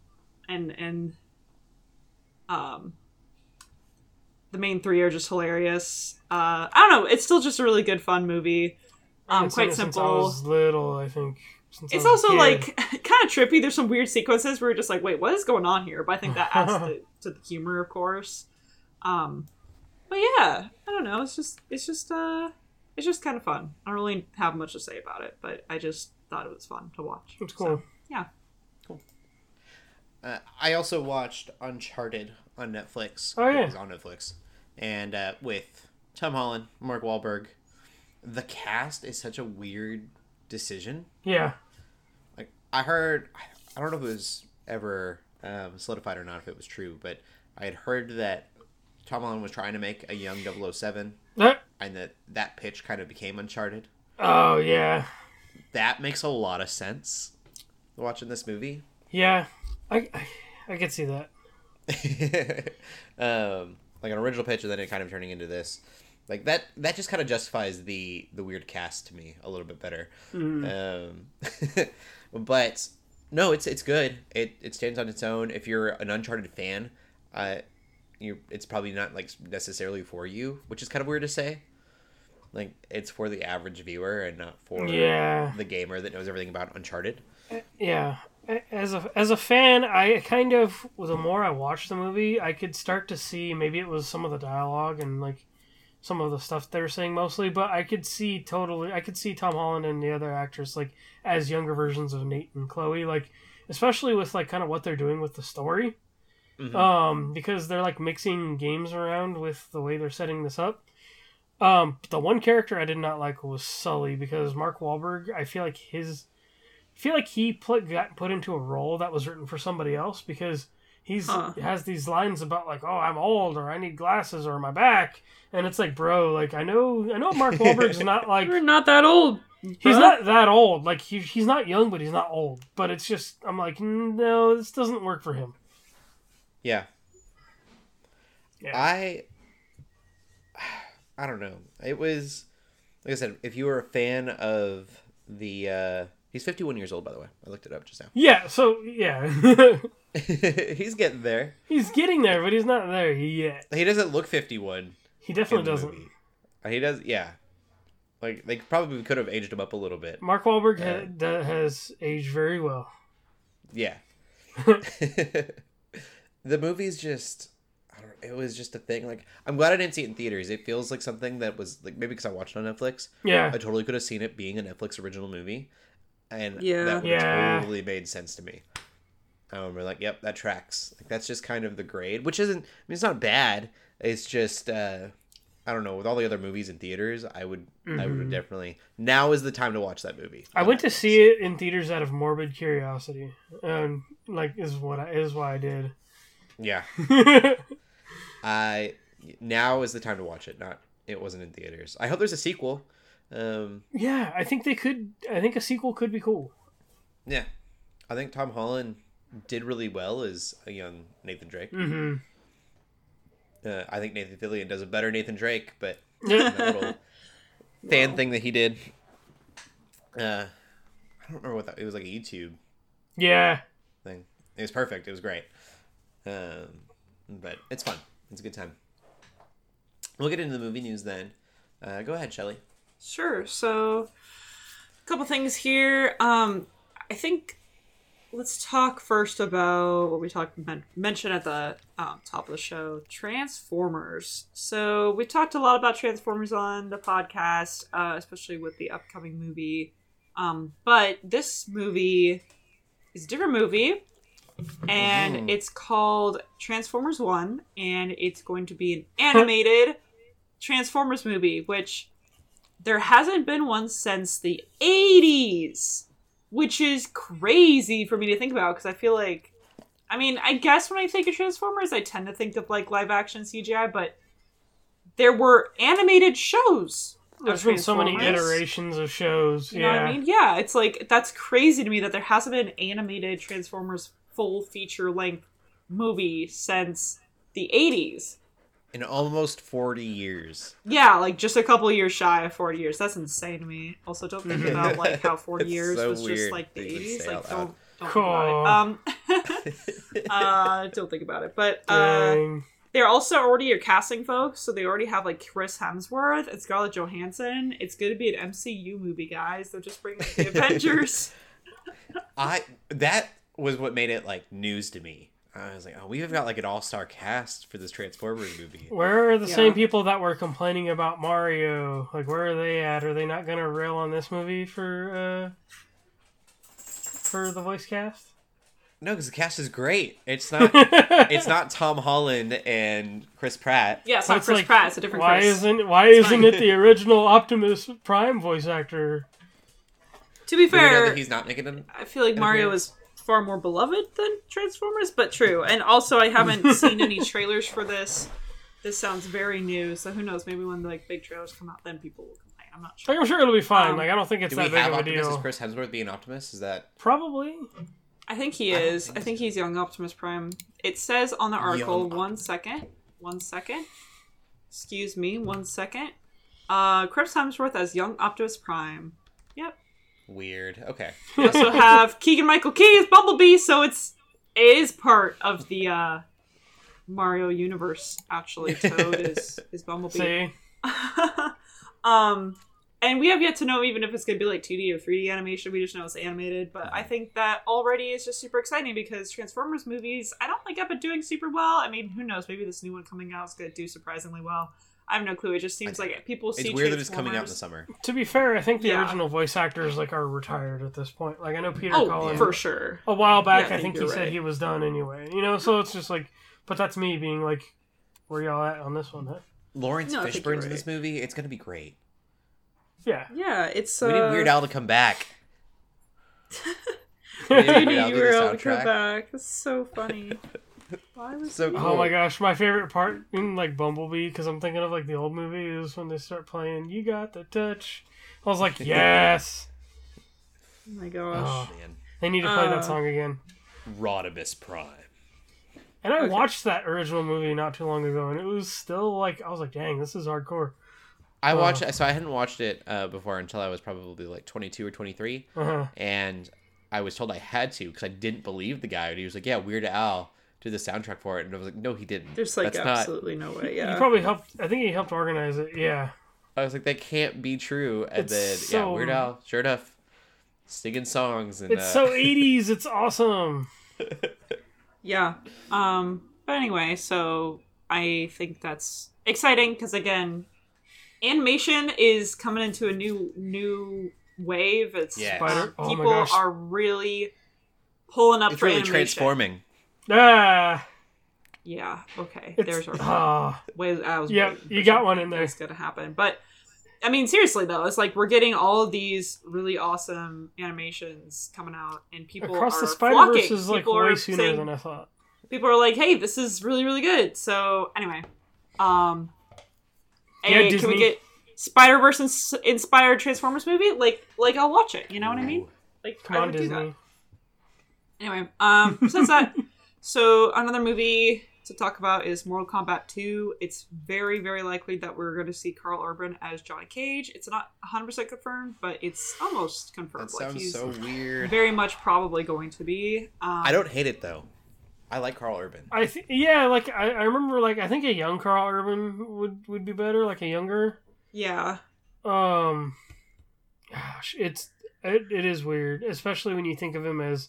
and and um the main three are just hilarious. Uh, I don't know. It's still just a really good, fun movie. Um, quite it since I simple. was little, I think. Since It's also like kind of trippy. There's some weird sequences where you're just like, wait, what is going on here? But I think that adds to, to the humor, of course. Um, but yeah, I don't know. It's just, it's just, uh, it's just kind of fun. I don't really have much to say about it, but I just thought it was fun to watch. it's So, cool. yeah. Cool. Uh, I also watched Uncharted on Netflix. Oh, yeah. It was on Netflix. And uh, with Tom Holland, Mark Wahlberg. The cast is such a weird decision. Yeah. Like, I heard, I don't know if it was ever um, solidified or not, if it was true, but I had heard that Tom Holland was trying to make a young 007 That, and that that pitch kind of became Uncharted. oh yeah. That makes a lot of sense watching this movie. Yeah. I, I I could see that. um, like an original pitch, and then it kind of turning into this. Like that, that just kind of justifies the the weird cast to me a little bit better. Um, but no, it's it's good. It it stands on its own. If you're an Uncharted fan, uh, you it's probably not like necessarily for you, which is kind of weird to say. Like it's for the average viewer and not for Yeah. the gamer that knows everything about Uncharted. Yeah. As a as a fan, I kind of the more I watched the movie, I could start to see maybe it was some of the dialogue and like some of the stuff they were saying mostly, but I could see totally I could see Tom Holland and the other actors like as younger versions of Nate and Chloe, like especially with like kind of what they're doing with the story. Mhm. Um, because they're like mixing games around with the way they're setting this up. Um, the one character I did not like was Sully because Mark Wahlberg, I feel like his, I feel like he put got put into a role that was written for somebody else because he's Huh. has these lines about like, oh, I'm old or I need glasses or my back, and it's like, bro, like I know, I know Mark Wahlberg's not like You're not that old. he's bruh. not that old, like he, he's not young, but he's not old, but it's just I'm like, no, this doesn't work for him. Yeah. Yeah. I I don't know. It was like I said, if you were a fan of the uh he's 51 years old by the way. I looked it up just now. Yeah, so yeah. he's getting there. he's getting there, but he's not there yet. He doesn't look 51. He definitely doesn't. movie. Uh, he does yeah. Like they probably could have aged him up a little bit. Mark Wahlberg Yeah. ha- uh, has aged very well. Yeah. the movie's just it was just a thing like I'm glad I didn't see it in theaters. It feels like something that was like maybe because I watched it on Netflix. Yeah, I totally could have seen it being a Netflix original movie, and Yeah. that Yeah. totally made sense to me. Um, we're like, yep, that tracks. Like that's just kind of the grade, which isn't. I mean, it's not bad. It's just, uh, I don't know. With all the other movies in theaters, I would, I would Mhm. definitely. Now is the time to watch that movie. I went to see it in theaters out of morbid curiosity, and like is what I, is why I did. Yeah, I. Now is the time to watch it. Not, it wasn't in theaters. I hope there's a sequel. Um, yeah, I think they could. I think a sequel could be cool. yeah, I think Tom Holland did really well as a young Nathan Drake. hmm Uh, I think Nathan Fillion does a better Nathan Drake, but that little fan Wow. thing that he did. Uh, I don't remember what that. It was like a YouTube yeah, thing. It was perfect. It was great. Um, but it's fun. It's a good time. We'll get into the movie news then. Uh, go ahead, Shelly. Sure. So, a couple things here. Um, I think let's talk first about what we talked men- mentioned at the um, top of the show: Transformers. So we talked a lot about Transformers on the podcast, uh, especially with the upcoming movie. Um, but this movie is a different movie. And Mhm. it's called Transformers One, and it's going to be an animated Transformers movie, which there hasn't been one since the 80s which is crazy for me to think about because i feel like i mean i guess when i think of transformers i tend to think of like live action cgi but there were animated shows there's been so many iterations of shows. you yeah, know what i mean? Yeah it's like that's crazy to me that there hasn't been an animated transformers full feature length movie since the 80s In almost forty years. Yeah, like just a couple years shy of 40 years. That's insane to me. Also, don't think about like how 40 It's years so was just like the to 80s. Like out don't don't Cool. think about it. Um, uh, don't think about it. But uh, they're also already are casting folks, so they already have like Chris Hemsworth and Scarlett Johansson. It's going to be an MCU movie, guys. They're just bringing the Avengers. I that was what made it like news to me. I was like, oh, we've got like an all star cast for this Transformers movie. Where are the Yeah. same people that were complaining about Mario? Like, where are they at? Are they not gonna rail on this movie for uh for the voice cast? No, because the cast is great. It's not. it's not Tom Holland and Chris Pratt. yeah, it's not it's Chris like, Pratt. It's a different Why Chris. isn't Why It's isn't fine. it the original Optimus Prime voice actor? to be Do we know fair, that he's not making an I feel like an Mario appearance? is far more beloved than Transformers, but true. And also, I haven't seen any trailers for this. This sounds very new, so who knows? Maybe when like big trailers come out, then people will complain. I'm not sure. Like, I'm sure it'll be fine. Um, like, I don't think it's Do that we big have of a Optimus as deal. Chris Hemsworth being Optimus? Is that Probably. I think he I is. think I think he's young Optimus Prime. It says on the article. Young One second. One second. Excuse me. One second. Uh, Chris Hemsworth as young Optimus Prime. Yep. Weird? Okay. We also have Keegan Michael Key as Bumblebee, so it's it is part of the uh, Mario universe. Actually, Toad is is Bumblebee. See, um, and we have yet to know even if it's going to be like 2D or 3D animation. We just know it's animated. But I think that already is just super exciting because Transformers movies, I don't think have been doing super well. I mean, who knows? Maybe this new one coming out is going to do surprisingly well. I have no clue. It just seems like people see It's weird that it's coming out in the summer. to be fair, I think the Yeah. original voice actors like are retired at this point. Like, I know Peter Oh, Cullen. for sure. a while back, Yeah, I I think think he you're said right. he was done anyway. You know, so it's just like, but that's me being like, where y'all at on this one? Huh? Lawrence No, I think you're Fishburne's in this movie. It's gonna be great. Yeah. Yeah, it's uh, We need Weird Al to come back. We need Al to do Weird Al to come back. It's so funny. Why was So cool. Oh my gosh, my favorite part in like Bumblebee because I'm thinking of like the old movie is when they start playing "You Got the Touch." I was like, yes, Oh my gosh. Oh. Man, they need to play Uh. that song again. Rodimus Prime. And I Okay. watched that original movie not too long ago, and it was still like I was like, dang, this is hardcore. I Oh. watched. So I hadn't watched it uh, before until I was probably like 22 or 23, Uh-huh. and I was told I had to because I didn't believe the guy. And he was like, "Yeah, Weird Al did the soundtrack for it," and I was like, "No, he didn't. There's like That's not." absolutely no way. Yeah, he probably helped. I think he helped organize it. Yeah. I was like, "That can't be true." And It's then so- yeah, Weird Al, sure enough, singing songs and It's uh, so 80s. It's awesome. Yeah. Um. But anyway, so I think that's exciting because again, animation is coming into a new new wave. It's Yeah. Spider- oh my people gosh. are really pulling up it's for really animation. transforming. Ah, Yeah. Okay. it's, There's our ah. way. I was Yeah, waiting you got one in there. That's gonna happen, but. I mean, seriously though, it's like we're getting all of these really awesome animations coming out, and people Across are the Spider Verse is like People way sooner saying- than I thought. people are like, "Hey, this is really really good." So anyway, um, Yeah, hey, can we get Spider Verse ins- inspired Transformers movie? Like, like I'll watch it. You know what I mean? Like, Come I on, would do that. Disney. Anyway, um, besides that, so another movie to talk about is Mortal Kombat 2. It's very, very likely that we're going to see Karl Urban as Johnny Cage. It's not 100% confirmed, but it's almost confirmed. That sounds he's so weird. very much probably going to be. Um, I don't hate it though. I like Karl Urban. I th- yeah, like I, I remember, like I think a young Karl Urban would would be better, like a younger. Yeah. Um, gosh, it's it, it is weird, especially when you think of him as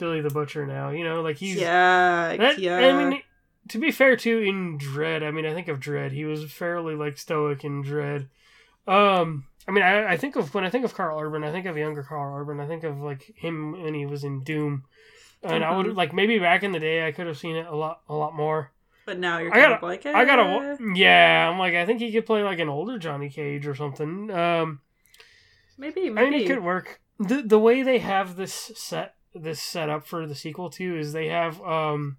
Billy the Butcher now. You know, like he's yeah. That, yeah. I mean, to be fair, too, in Dredd, I mean, I think of Dredd, he was fairly like stoic in Dredd. Um, I mean, I, I think of when I think of Karl Urban, I think of younger Karl Urban. I think of like him when he was in Doom, and I would Mhm. like maybe back in the day, I could have seen it a lot, a lot more. But now you're I kind gotta- of like, I gotta, eh, yeah, I'm like, I think he could play like an older Johnny Cage or something. Um, maybe, I maybe. mean, it could work. the The way they have this set, this set up for the sequel too, is they have um,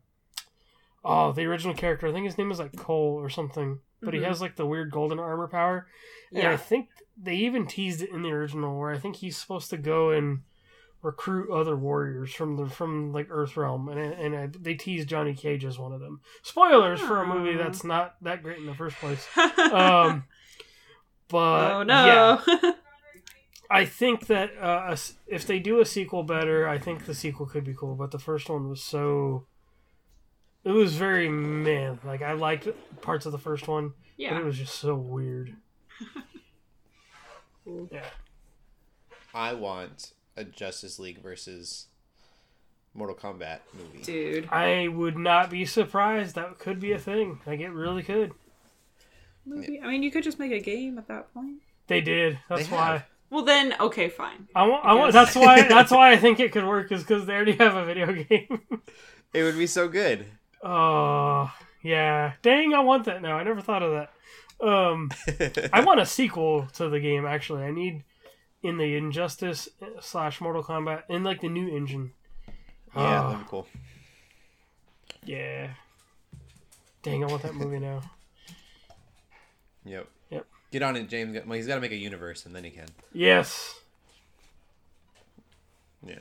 oh, the original character. I think his name is like Cole or something, but Mhm. he has like the weird golden armor power. And I think they even teased it in the original, where I think he's supposed to go and recruit other warriors from the from like Earthrealm, and and I, they teased Johnny Cage as one of them. Spoilers for a movie that's not that great in the first place. Um, but oh yeah, no. I think that uh, if they do a sequel better, I think the sequel could be cool. But the first one was so it was very man. Like I liked parts of the first one, but Yeah. it was just so weird. Yeah. I want a Justice League versus Mortal Kombat movie. Dude. I would not be surprised. That could be a thing. Like it really could. Movie. I mean, you could just make a game at that point. They did. That's They why. Have. Well, then, okay, fine. I want. I want. That's why. That's why I think it could work. Is because they already have a video game. It would be so good. Oh yeah. Dang! I want that now. I never thought of that. Um, I want a sequel to the game. Actually, I need in the Injustice slash Mortal Kombat in like the new engine. Yeah, Oh, that'd be cool. yeah. Dang! I want that movie now. Yep. Yep. Get on it, James. Well, he's got to make a universe, and then he can. Yes. Yeah.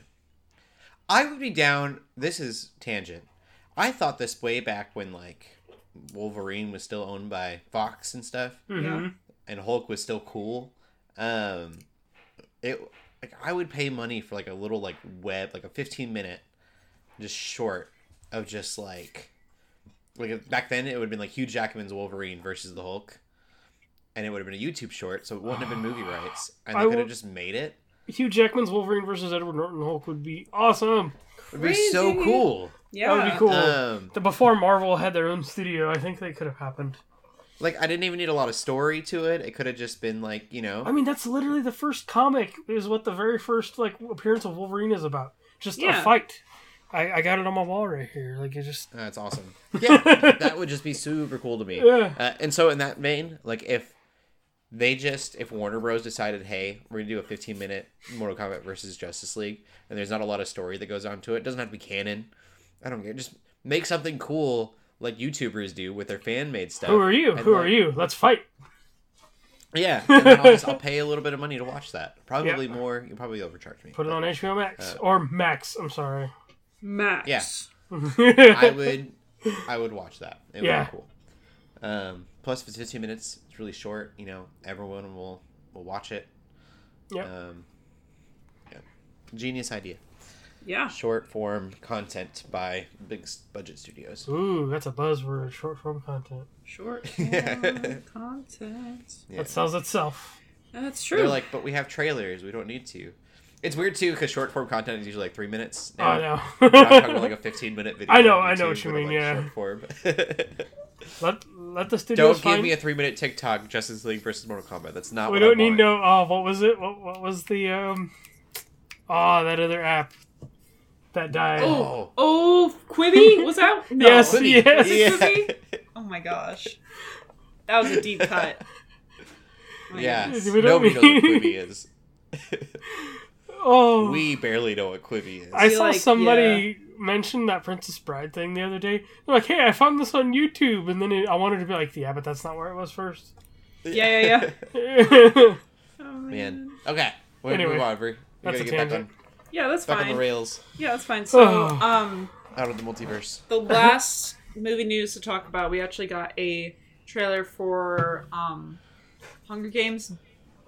I would be down. This is tangent. I thought this way back when like Wolverine was still owned by Fox and stuff, hmm and Hulk was still cool. Um, it like I would pay money for like a little like web, like a fifteen minute, just short of just like like back then it would have been like Hugh Jackman's Wolverine versus the Hulk. And it would have been a YouTube short, so it wouldn't have been movie rights, and I they could will- have just made it. Hugh Jackman's Wolverine versus Edward Norton Hulk would be awesome. It'd be so Crazy. cool. Yeah. That would be cool. Um, The before Marvel had their own studio, I think they could have happened. like I didn't even need a lot of story to it. It could have just been like you know, I mean, that's literally the first comic. Is what the very first like appearance of Wolverine is about. Just Yeah. a fight. I, I got it on my wall right here. Like it just. that's awesome. Yeah, that would just be super cool to me. Yeah. Uh, and so in that vein, like if they just if Warner Bros decided, hey, we're gonna do a 15 minute Mortal Kombat versus Justice League, and there's not a lot of story that goes on to it, it doesn't have to be canon. I don't care. Just make something cool like YouTubers do with their fan made stuff. Who are you? Who like- are you? Let's fight. Yeah, and then I'll, just, I'll pay a little bit of money to watch that. Probably more. You probably overcharge me. Put it but on HBO Max Uh, or Max. I'm sorry. Max. Yeah. I I would, I would watch that. It would Yeah. be cool. Um, plus, if it's 15 minutes, it's really short. You know, everyone will will watch it. Yep. Um, yeah. Genius idea. Yeah. Short form content by big budget studios. Ooh, that's a buzzword. Short form content Short Yeah. form content. Yeah. that sells itself. That's true. They're like, but we have trailers. We don't need to. It's weird too because short form content is usually like three minutes. Oh, I now. know. We're not talking about like a 15 minute video. I know, on I know what you but, mean, like, yeah. Short form. let let the studios don't find. give me a three minute TikTok Justice League versus Mortal Kombat. That's not. we what I don't need want. no. Oh, what was it? What, what was the um? Oh, that other app that died. Oh. oh, Quibi was out. No. Yes, Quibi. yes. Was it Oh my gosh, that was a deep cut. Oh Yeah, goodness. We nobody knows what Quibi is. Oh, we barely know what Quibi is. I saw like, somebody mention that Princess Bride thing the other day. They're like, "Hey, I found this on YouTube," and then it, I wanted to be like, "Yeah, but that's not where it was first. Yeah, yeah, yeah. yeah, Oh, Man. Okay. We're Anyway, gonna move on. Brie. We that's a get back on, tangent. Yeah, that's back on the rails, Yeah, that's fine. So, Oh. um, out of the multiverse. the last movie news to talk about, we actually got a trailer for um, Hunger Games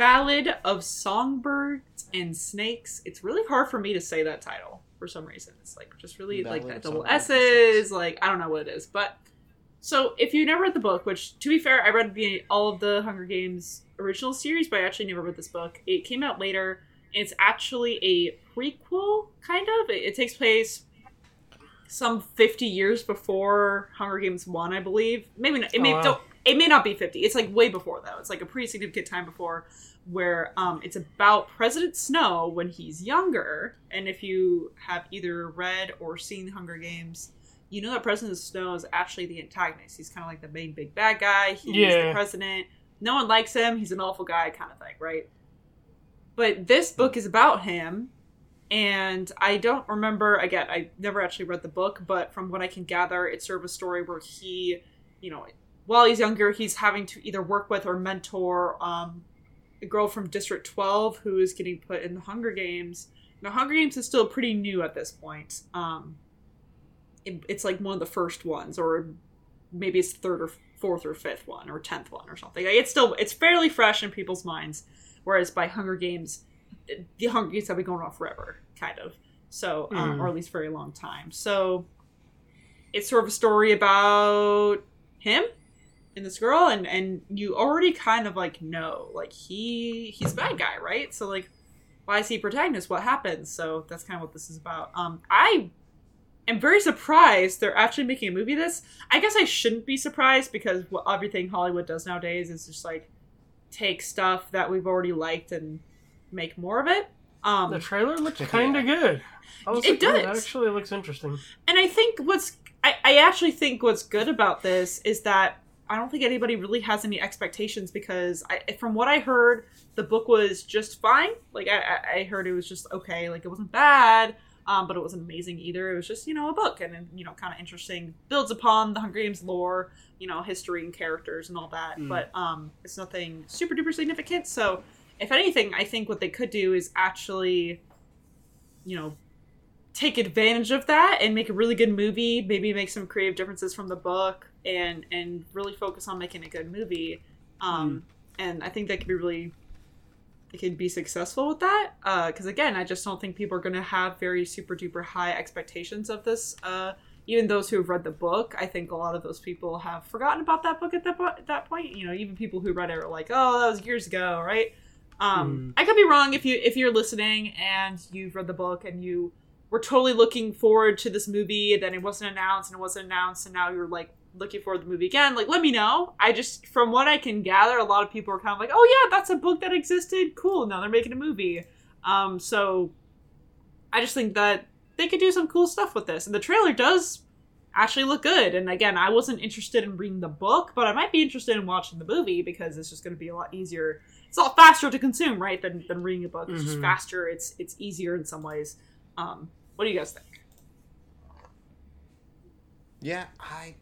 Ballad of Songbirds and Snakes. It's really hard for me to say that title for some reason. It's like just really like that double S's. Like I don't know what it is, but so if you never read the book, which to be fair, I read the all of the Hunger Games original series, but I actually never read this book. It came out later. It's actually a prequel, kind of. It, it takes place some 50 years before Hunger Games 1, I believe. Maybe not, it may Oh, wow. don't it may not be 50. It's like way before though. It's like a pretty significant time before where um it's about President Snow when he's younger. And if you have either read or seen The Hunger Games, you know that President Snow is actually the antagonist. He's kind of like the main big bad guy. He's Yeah. the president. No one likes him. He's an awful guy kind of thing, right? But this book is about him and I don't remember again. I never actually read the book, but from what I can gather, it's sort of a story where he, you know, while he's younger, he's having to either work with or mentor um, a girl from District Twelve who is getting put in the Hunger Games. Now, Hunger Games is still pretty new at this point. Um, it- it's like one of the first ones, or maybe it's third or fourth or fifth one, or tenth one, or something. Like, It's still it's fairly fresh in people's minds. Whereas by Hunger Games, the Hunger Games have been going on forever, kind of. So, um, Mhm. or at least very long time. So, it's sort of a story about him and this girl, and and you already kind of like know like he he's a bad guy, right? So like, why is he protagonist? What happens? So that's kind of what this is about. Um, I am very surprised they're actually making a movie. This I guess I shouldn't be surprised because what everything Hollywood does nowadays is just like take stuff that we've already liked and make more of it. Um, The trailer looks kind of good. I was It like, "Oh, does. actually looks interesting. and I think what's I, I actually think what's good about this is that I don't think anybody really has any expectations because I, from what I heard, the book was just fine. Like I, I- heard it was just okay. Like it wasn't bad, um, but it wasn't amazing either. It was just you know a book and you know kind of interesting. Builds upon the Hunger Games lore, you know history and characters and all that. Mm. But um, it's nothing super duper significant. So if anything, I think what they could do is actually, you know, take advantage of that and make a really good movie maybe make some creative differences from the book and and really focus on making a good movie um and i think that could be really they could be successful with that because again i just don't think people are going to have very super duper high expectations of this uh even those who have read the book. I think a lot of those people have forgotten about that book at that, po- that point. You know even people who read it are like oh that was years ago right? Um i could be wrong if you if you're listening and you've read the book and you were totally looking forward to this movie and then it wasn't announced and it wasn't announced and now you're like looking forward to the movie again like let me know. I just from what i can gather a lot of people are kind of like oh yeah that's a book that existed. Cool. Now they're making a movie. Um so i just think that they could do some cool stuff with this. And the trailer does actually look good. And again i wasn't interested in reading the book but i might be interested in watching the movie because it's just going to be a lot easier. It's a lot faster to consume right than, than reading a book. It's just Mhm. faster. It's it's easier in some ways. Um what do you guys think? Yeah, I.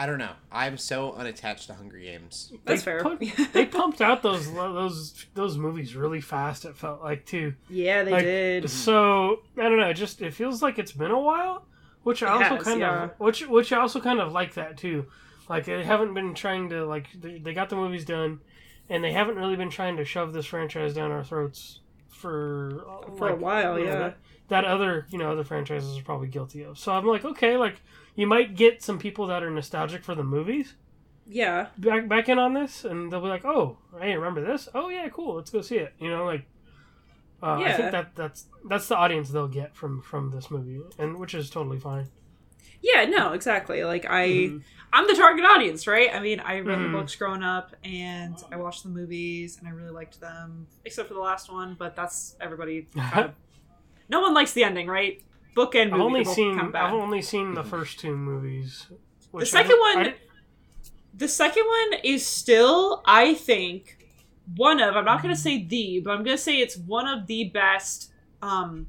I don't know. I'm so unattached to Hunger Games. That's They fair. put- they pumped out those those those movies really fast. It felt like too. yeah, they Like, did. So I don't know. It just it feels like it's been a while, which I It also has, kind yeah. of which which I also kind of like that too. Like they haven't been trying to like they, they got the movies done, and they haven't really been trying to shove this franchise down our throats for For a while, yeah. That, that other you know other franchises are probably guilty of. So I'm like, okay, like you might get some people that are nostalgic for the movies Yeah, back back in on this, and they'll be like, "Oh, hey, remember this? Oh yeah, cool. Let's go see it." You know, like, uh, I think that that's that's the audience they'll get from from this movie, and which is totally fine. yeah, no, exactly. Like I, Mhm. I'm the target audience, right? I mean, I read Mhm. the books growing up, and I watched the movies, and I really liked them, except for the last one. But that's everybody. Kind of, no one likes the ending, right? Book and I've only seen. I've only seen the first two movies. I second one- The second one is still, I think, one of. I'm not going to say the, but I'm going to say it's one of the best um,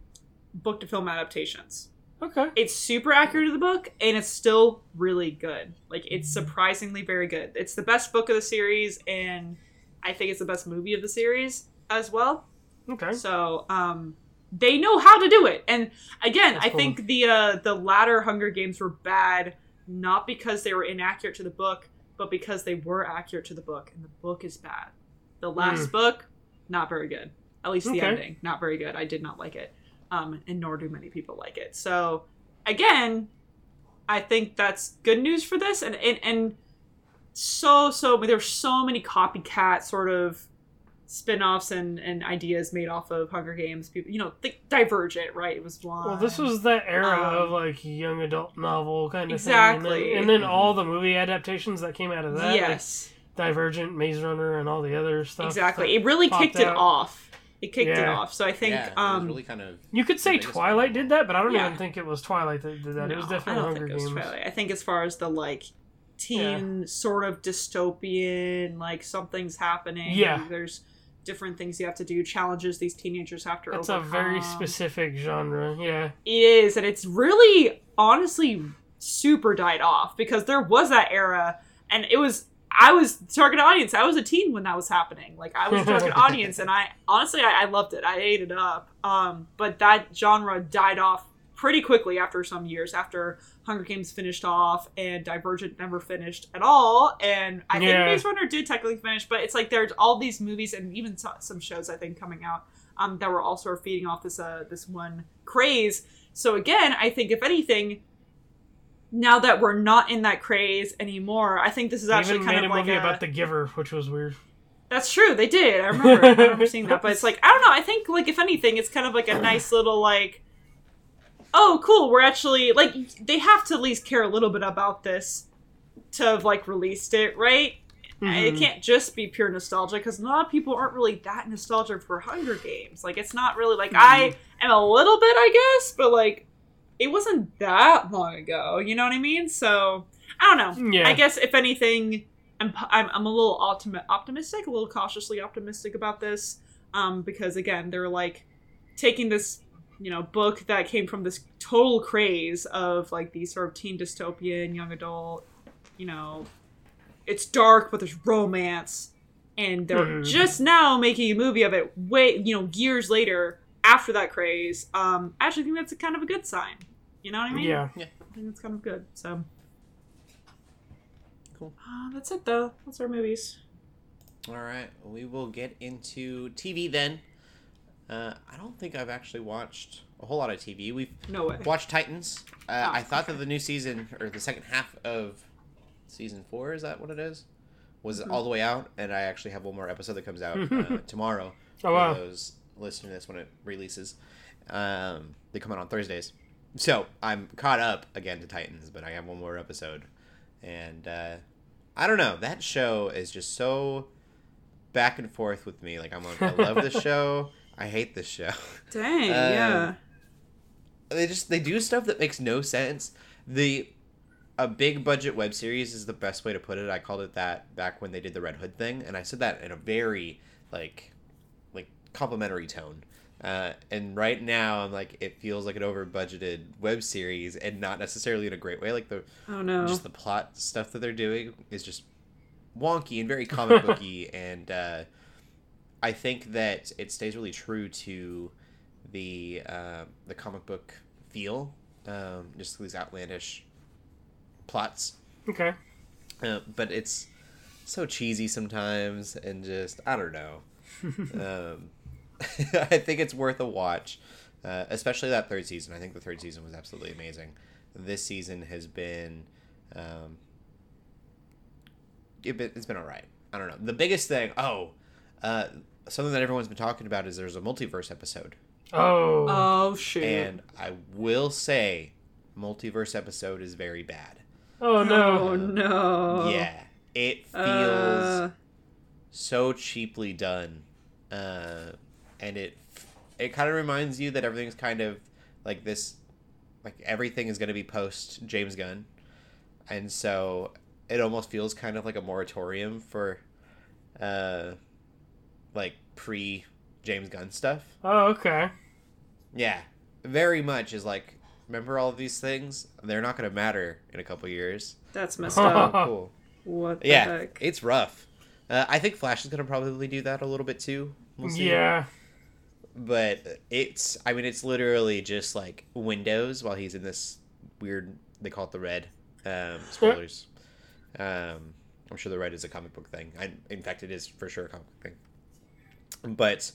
book to film adaptations. okay. it's super accurate to the book and it's still really good like it's surprisingly very good it's the best book of the series and i think it's the best movie of the series as well Okay. so um they know how to do it and again That's i cool. think the uh the latter hunger games were bad not because they were inaccurate to the book but because they were accurate to the book and the book is bad the last book not very good at least the Okay. ending not very good i did not like it um, and nor do many people like it. So again, I think that's good news for this, and and, and so so there's so many copycat sort of spin-offs and and ideas made off of Hunger Games. People, you know, think Divergent, right? It was one. Well, this was that era Um, of like young adult novel kind of Exactly. thing, and then, and then all the movie adaptations that came out of that, like yes, Divergent, Maze Runner, and all the other stuff. exactly. It really popped kicked it off. It kicked it off. So I think yeah, um, really kind of. You could say Twilight did that, but I don't Yeah. even think it was Twilight that did that. it was No, definitely I don't Hunger think it was Games. Twilight. I think as far as the like teen sort of dystopian, like something's happening. Yeah. There's different things you have to do, challenges these teenagers have to It's a very specific genre. Yeah. It is, and it's really honestly super died off because there was that era, and it was. I was target audience. I was a teen when that was happening. Like I was target audience, and I honestly I, I loved it. I ate it up. Um, but that genre died off pretty quickly after some years. After Hunger Games finished off, and Divergent never finished at all. And I think Yeah. Maze Runner did technically finish, but it's like there's all these movies and even some shows I think coming out um, that were all sort of feeding off this uh, this one craze. So again, I think if anything, now that we're not in that craze anymore, I think this is actually kind made of a like movie a, movie about The Giver, which was weird. That's true. They did. I remember. I remember seeing that. But it's like I don't know. I think like if anything, it's kind of like a nice little like, oh, cool. We're actually like they have to at least care a little bit about this to have like released it, right? It Mhm. can't just be pure nostalgia because a lot of people aren't really that nostalgic for Hunger Games. Like it's not really like I am a little bit, I guess, but like it wasn't that long ago. You know what I mean? So I don't know. Yeah. I guess if anything, I'm I'm, I'm a little optimi- optimistic, a little cautiously optimistic about this, um, because again, they're like taking this you know book that came from this total craze of like these sort of teen dystopian young adult, you know, it's dark but there's romance, and they're Mhm. just now making a movie of it. Way you know years later after that craze. Um, I actually think that's a kind of a good sign. You know what I mean? Yeah. I think that's kind of good. So. Cool. Uh, that's it though. That's our movies. All right, we will get into TV then. Uh, I don't think I've actually watched a whole lot of TV. We've No way. watched Titans. Uh, Oh, I thought okay. that the new season or the second half of season four is that what it is? Was Mm-hmm. all the way out, and I actually have one more episode that comes out uh, tomorrow. Oh, wow. those listening to this when it releases. Um, they come out on Thursdays, so I'm caught up again to Titans, but I have one more episode, and uh, I don't know. That show is just so back and forth with me. Like I'm like, I love the show. I hate this show. Dang. Um, yeah. they just they do stuff that makes no sense. The a big budget web series is the best way to put it. I called it that back when they did the Red Hood thing, and I said that in a very like like complimentary tone. Uh, and right now, I'm like, it feels like an over budgeted web series, and not necessarily in a great way. Like the Oh no. just the plot stuff that they're doing is just wonky and very comic booky and uh, i think that it stays really true to the uh, the comic book feel um, just these outlandish plots. Okay. uh, but it's so cheesy sometimes and just i don't know. Um, i think it's worth a watch uh, especially that third season. I think the third season was absolutely amazing. This season has been um, it, it's been all right. I don't know. The biggest thing oh uh, something that everyone's been talking about is there's a multiverse episode Oh. oh shit. and i will say multiverse episode is very bad oh no. Oh no. yeah it feels Uh, so cheaply done uh, and it it kind of reminds you that everything's kind of like this like everything is going to be post james gunn and so it almost feels kind of like a moratorium for uh like pre james gunn stuff. Oh, okay. yeah. Very much is like remember all of these things? They're not going to matter in a couple years. That's messed up. oh, cool What the yeah heck? it's rough. Uh, i think flash is going to probably do that a little bit too. We'll see. Yeah. but it's i mean it's literally just like windows while he's in this weird they call it the red. Um spoilers. Um i'm sure the red is a comic book thing. I, in fact it is for sure a comic book thing but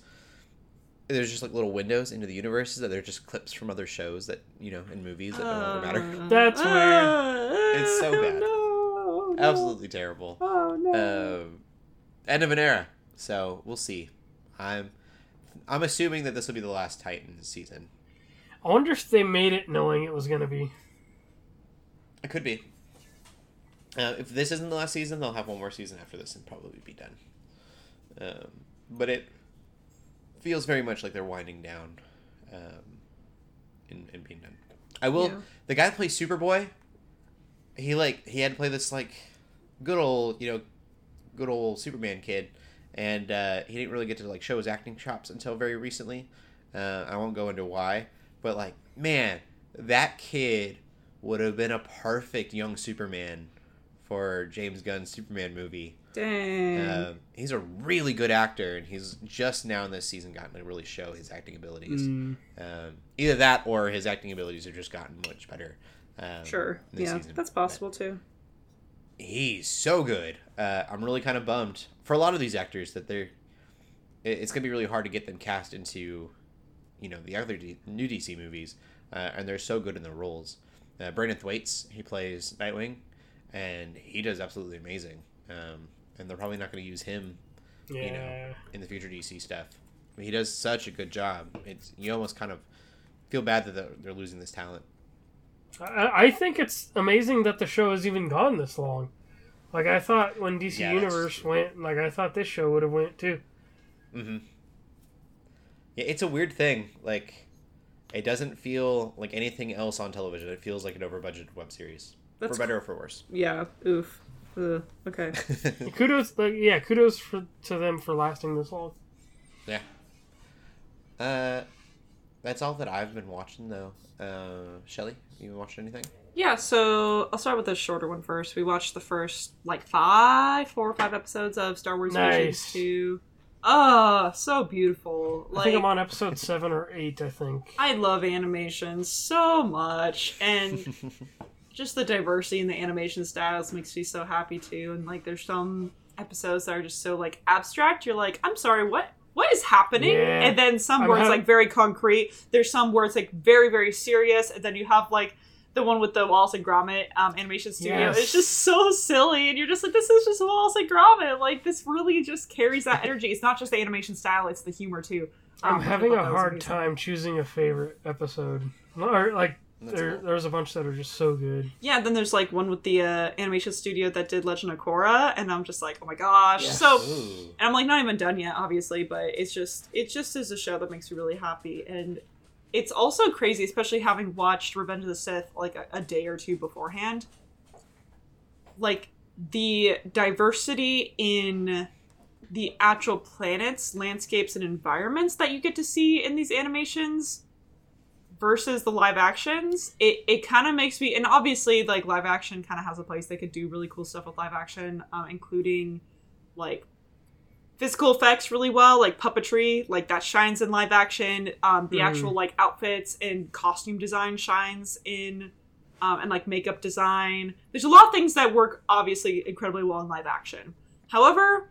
there's just like little windows into the universes that they're just clips from other shows that you know in movies that no longer matter Uh, That's weird. It's so bad. No, no. absolutely terrible Oh no. um, end of an era. So we'll see. I'm I'm assuming that this will be the last Titans season. I wonder if they made it knowing it was gonna be. It could be. Uh, if this isn't the last season, they'll have one more season after this and probably be done. Um, but it feels very much like they're winding down um, and, and being done. I will. Yeah. The guy that plays Superboy, he like he had to play this like good old you know good old Superman kid, and uh, he didn't really get to like show his acting chops until very recently. Uh, I won't go into why, but like man, that kid would have been a perfect young Superman for James Gunn's Superman movie. Dang. Um, he's a really good actor, and he's just now in this season gotten to really show his acting abilities. Mm. Um, either that or his acting abilities have just gotten much better. Um, sure. Yeah, season. that's But possible too. He's so good. Uh, I'm really kind of bummed for a lot of these actors that they're. It's gonna be really hard to get them cast into, you know, the other D- new DC movies, uh, and they're so good in their roles. uh, Brenton Thwaites. He plays Nightwing, and he does absolutely amazing. Um, and they're probably not going to use him Yeah. you know, in the future DC stuff. I mean, he does such a good job. It's you almost kind of feel bad that they're, they're losing this talent. I, I think it's amazing that the show has even gone this long. Like I thought when DC Yeah, Universe went, like I thought this show would have went too. Mm-hmm. Yeah, it's a weird thing. Like, it doesn't feel like anything else on television. It feels like an over budgeted web series, That's for better or for worse. Yeah. Oof. Ugh. Okay. Kudos, like, yeah, kudos for to them for lasting this long. yeah. Uh, that's all that I've been watching though. Uh, Shelly, you been watching anything? Yeah, so I'll start with the shorter one first. We watched the first like five, four or five episodes of Star Wars Nice. Visions 2. Oh, so beautiful. I think I'm on episode seven or eight. I think. I love animation so much and just the diversity in the animation styles makes me so happy too. And like there's some episodes that are just so like abstract. You're like, I'm sorry, what what is happening? Yeah. And then some I'm where it's like very concrete. There's some where it's like very, very serious, and then you have like the one with the Wallace and Gromit um, animation studio. Yes. It's just so silly, and you're just like, this is just Wallace and Gromit. Like this really just carries that energy. It's not just the animation style; it's the humor too. I'm Um, having a hard time choosing a favorite episode. Or like there, cool. there's a bunch that are just so good. Yeah, then there's like one with the uh, animation studio that did Legend of Korra, and I'm just like, oh my gosh. Yes. So, Ooh. and I'm like not even done yet, obviously, but it's just it just is a show that makes me really happy, and it's also crazy, especially having watched Revenge of the Sith like a, a day or two beforehand. Like the diversity in the actual planets, landscapes, and environments that you get to see in these animations versus the live actions, it, it kind of makes me and obviously like live action kind of has a place they could do really cool stuff with live action, um, including like physical effects really well, like puppetry, like that shines in live action. Um, the Mm. actual like outfits and costume design shines in, um, and like makeup design. There's a lot of things that work obviously incredibly well in live action. However,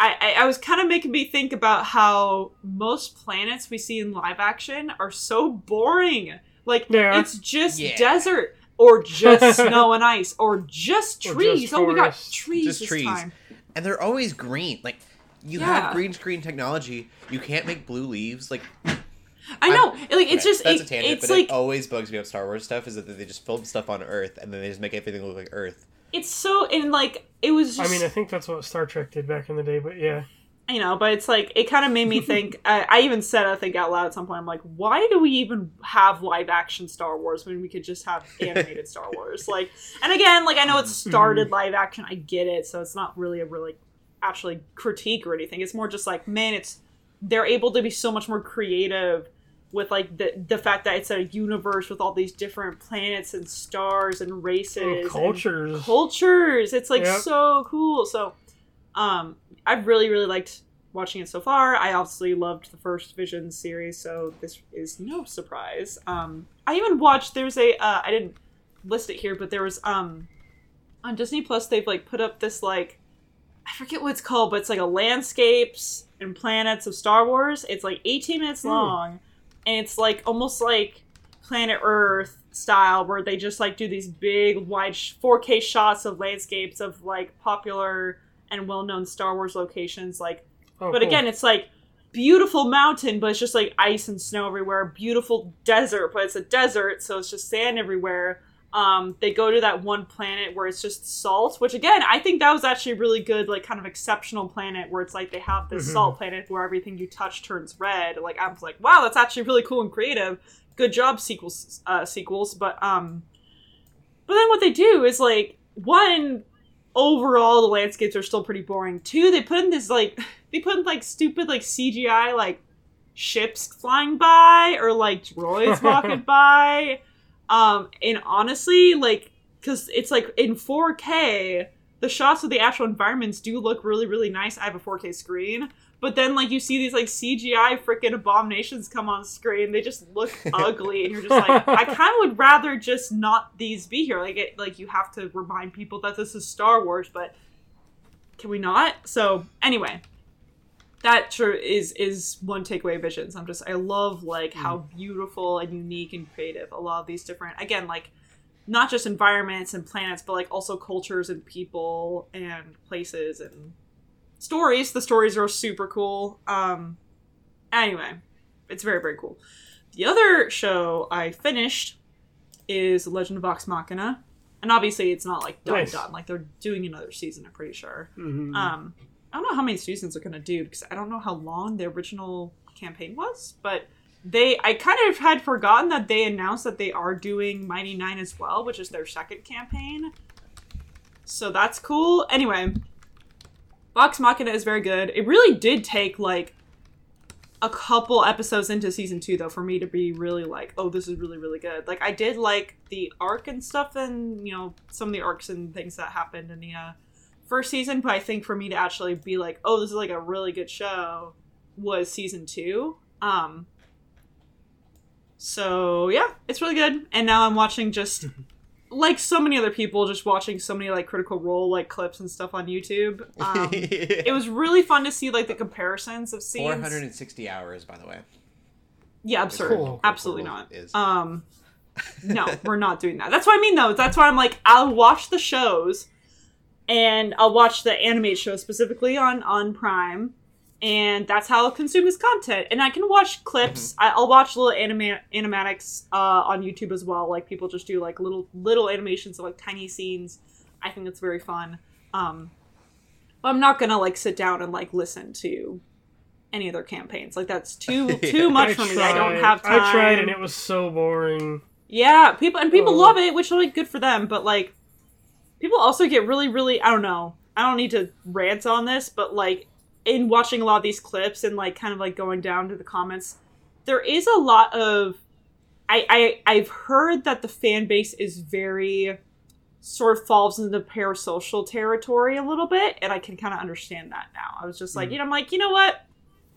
I, I, I was kind of making me think about how most planets we see in live action are so boring. Like They are. it's just Yeah. desert or just snow and ice or just Or trees. just oh, we got trees Just this trees. time. and they're always green. Like you Yeah. have green screen technology. You can't make blue leaves. Like I know. like it's okay, just that's it- a tangent, it's but like it always bugs me about Star Wars stuff is that they just film stuff on Earth and then they just make everything look like Earth. It's so and like it was just I mean, I think that's what Star Trek did back in the day. But yeah, you know, but it's like it kind of made me think. I, I even said I think out loud at some point. I'm like, why do we even have live action Star Wars when we could just have animated Star Wars? Like, and again, like I know it started mm-hmm. live action. I get it, so it's not really a really actually critique or anything. It's more just like, man, it's they're able to be so much more creative with like the the fact that it's a universe with all these different planets and stars and races And and cultures. cultures. It's like Yep. so cool. So, um, I've really really liked watching it so far. I obviously loved the first Vision series, so this is no surprise. Um, I even watched. There's a uh, I didn't list it here, but there was um on Disney Plus. They've like put up this like I forget what it's called, but it's like a landscapes and planets of Star Wars. It's like 18 minutes Hmm. long, and it's like almost like Planet Earth style, where they just like do these big wide 4K shots of landscapes of like popular and well-known Star Wars locations, like Oh, but cool. again, it's like beautiful mountain, but it's just like ice and snow everywhere. Beautiful desert, but it's a desert, so it's just sand everywhere. Um, they go to that one planet where it's just salt, which again, I think that was actually a really good, like kind of exceptional planet where it's like they have this Mhm. salt planet where everything you touch turns red. Like I was like, wow, that's actually really cool and creative. Good job, sequels, uh, sequels. But um, but then what they do is like one overall the landscapes are still pretty boring. Two, they put in this like they put in like stupid like CGI like ships flying by or like droids walking by. Um, and honestly, like because it's like in 4K, the shots of the actual environments do look really really nice. I have a 4K screen. But then, like, you see these like CGI freaking abominations come on screen. They just look ugly, and you're just like, I kind of would rather just not these be here. Like, it, like you have to remind people that this is Star Wars, but can we not? So anyway, that sure is is one takeaway of visions. I'm just I love like how beautiful and unique and creative a lot of these different again like not just environments and planets, but like also cultures and people and places and stories. The stories are super cool. Um, anyway, it's very very cool. The other show I finished is Legend of Vox Machina, and obviously it's not like done Nice. done. Like they're doing another season. I'm pretty sure. Mhm. Um, I don't know how many seasons they're gonna do because I don't know how long the original campaign was, but they I kind of had forgotten that they announced that they are doing Mighty Nein as well, which is their second campaign. So that's cool. Anyway, Vox Machina is very good. It really did take like a couple episodes into season two though for me to be really like, oh, this is really really good. Like I did like the arc and stuff, and you know some of the arcs and things that happened in the uh, first season. But I think for me to actually be like, oh, this is like a really good show, was season two. Um. So yeah, it's really good. And now I'm watching just like so many other people, just watching so many like Critical Role like clips and stuff on YouTube. Um, it was really fun to see like the comparisons of scenes. 460 hours, by the way. Yeah, is absurd. Cool. Absolutely Critical not. Is. Um, no, we're not doing that. That's what I mean, though. That's why I'm like, I'll watch the shows, and I'll watch the animated show specifically on on Prime, and that's how I'll consume this content. And I can watch clips. I, I'll watch little anima- animatics uh, on YouTube as well. Like people just do like little little animations of like tiny scenes. I think it's very fun. Um, I'm not gonna like sit down and like listen to any of their campaigns. Like that's too too much for me. I don't tried. have time. I tried and it was so boring. Yeah, people and people Oh. love it, which is like good for them. But like, people also get really, really. I don't know. I don't need to rant on this, but like, in watching a lot of these clips and like kind of like going down to the comments, there is a lot of. I I I've heard that the fan base is very sort of falls into the parasocial territory a little bit, and I can kind of understand that now. I was just like, Mm. you know, I'm like, you know what?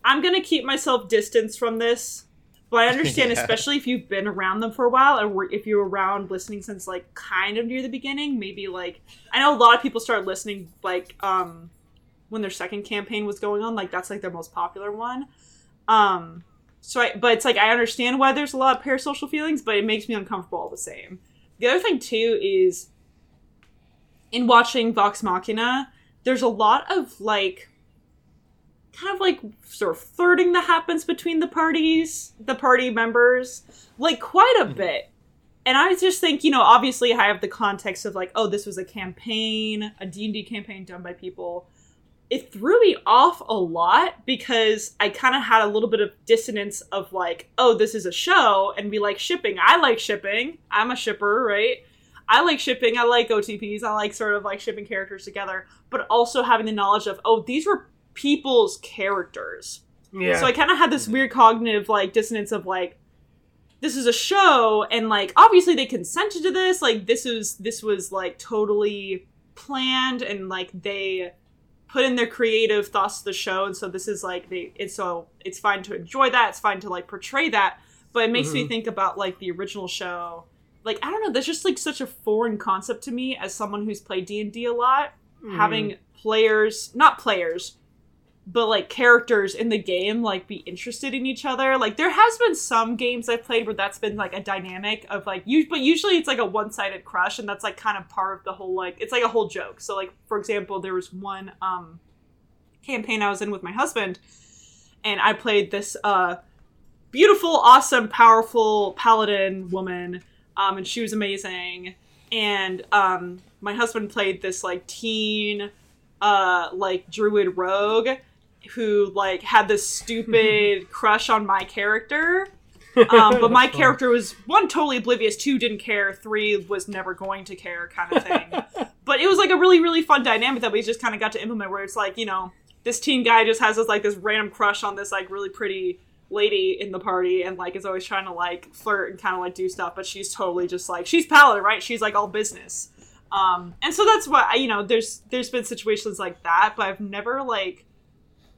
I'm gonna keep myself distanced from this but I understand, Yeah. especially if you've been around them for a while, or if you're around listening since like kind of near the beginning. Maybe like I know a lot of people start listening like um when their second campaign was going on. Like that's like their most popular one. Um, so I, but it's like I understand why there's a lot of parasocial feelings, but it makes me uncomfortable all the same. The other thing too is in watching Vox Machina, there's a lot of like kind of like sort of flirting that happens between the parties, the party members, like quite a mm-hmm. bit. And I just think, you know, obviously I have the context of like, oh, this was a campaign, a D&D campaign done by people. It threw me off a lot because I kind of had a little bit of dissonance of like, oh, this is a show and we like shipping. I like shipping. I'm a shipper, right? I like shipping. I like OTPs. I like sort of like shipping characters together, but also having the knowledge of, oh, these were people's characters. Yeah. So I kind of had this weird cognitive like dissonance of like this is a show and like obviously they consented to this like this was this was like totally planned and like they put in their creative thoughts to the show and so this is like they it's so it's fine to enjoy that it's fine to like portray that but it makes me Mhm. think about like the original show like i don't know that's just like such a foreign concept to me as someone who's played d&d a lot Mhm. having players not players but like characters in the game like be interested in each other. Like there has been some games i've played where that's been like a dynamic of like you but usually it's like a one-sided crush and that's like kind of part of the whole like it's like a whole joke. So like for example there was one um campaign i was in with my husband and i played this uh beautiful awesome powerful paladin woman um and she was amazing. And um my husband played this like teen uh like druid rogue who like had this stupid crush on my character. Um, but my character was one totally oblivious two didn't care three was never going to care kind of thing. But it was like a really really fun dynamic that we just kind of got to implement where it's like you know this teen guy just has this like this random crush on this like really pretty lady in the party and like is always trying to like flirt and kind of like do stuff but she's totally just like she's paladin right? She's like all business. Um and so that's what I- you know there's there's been situations like that but i've never like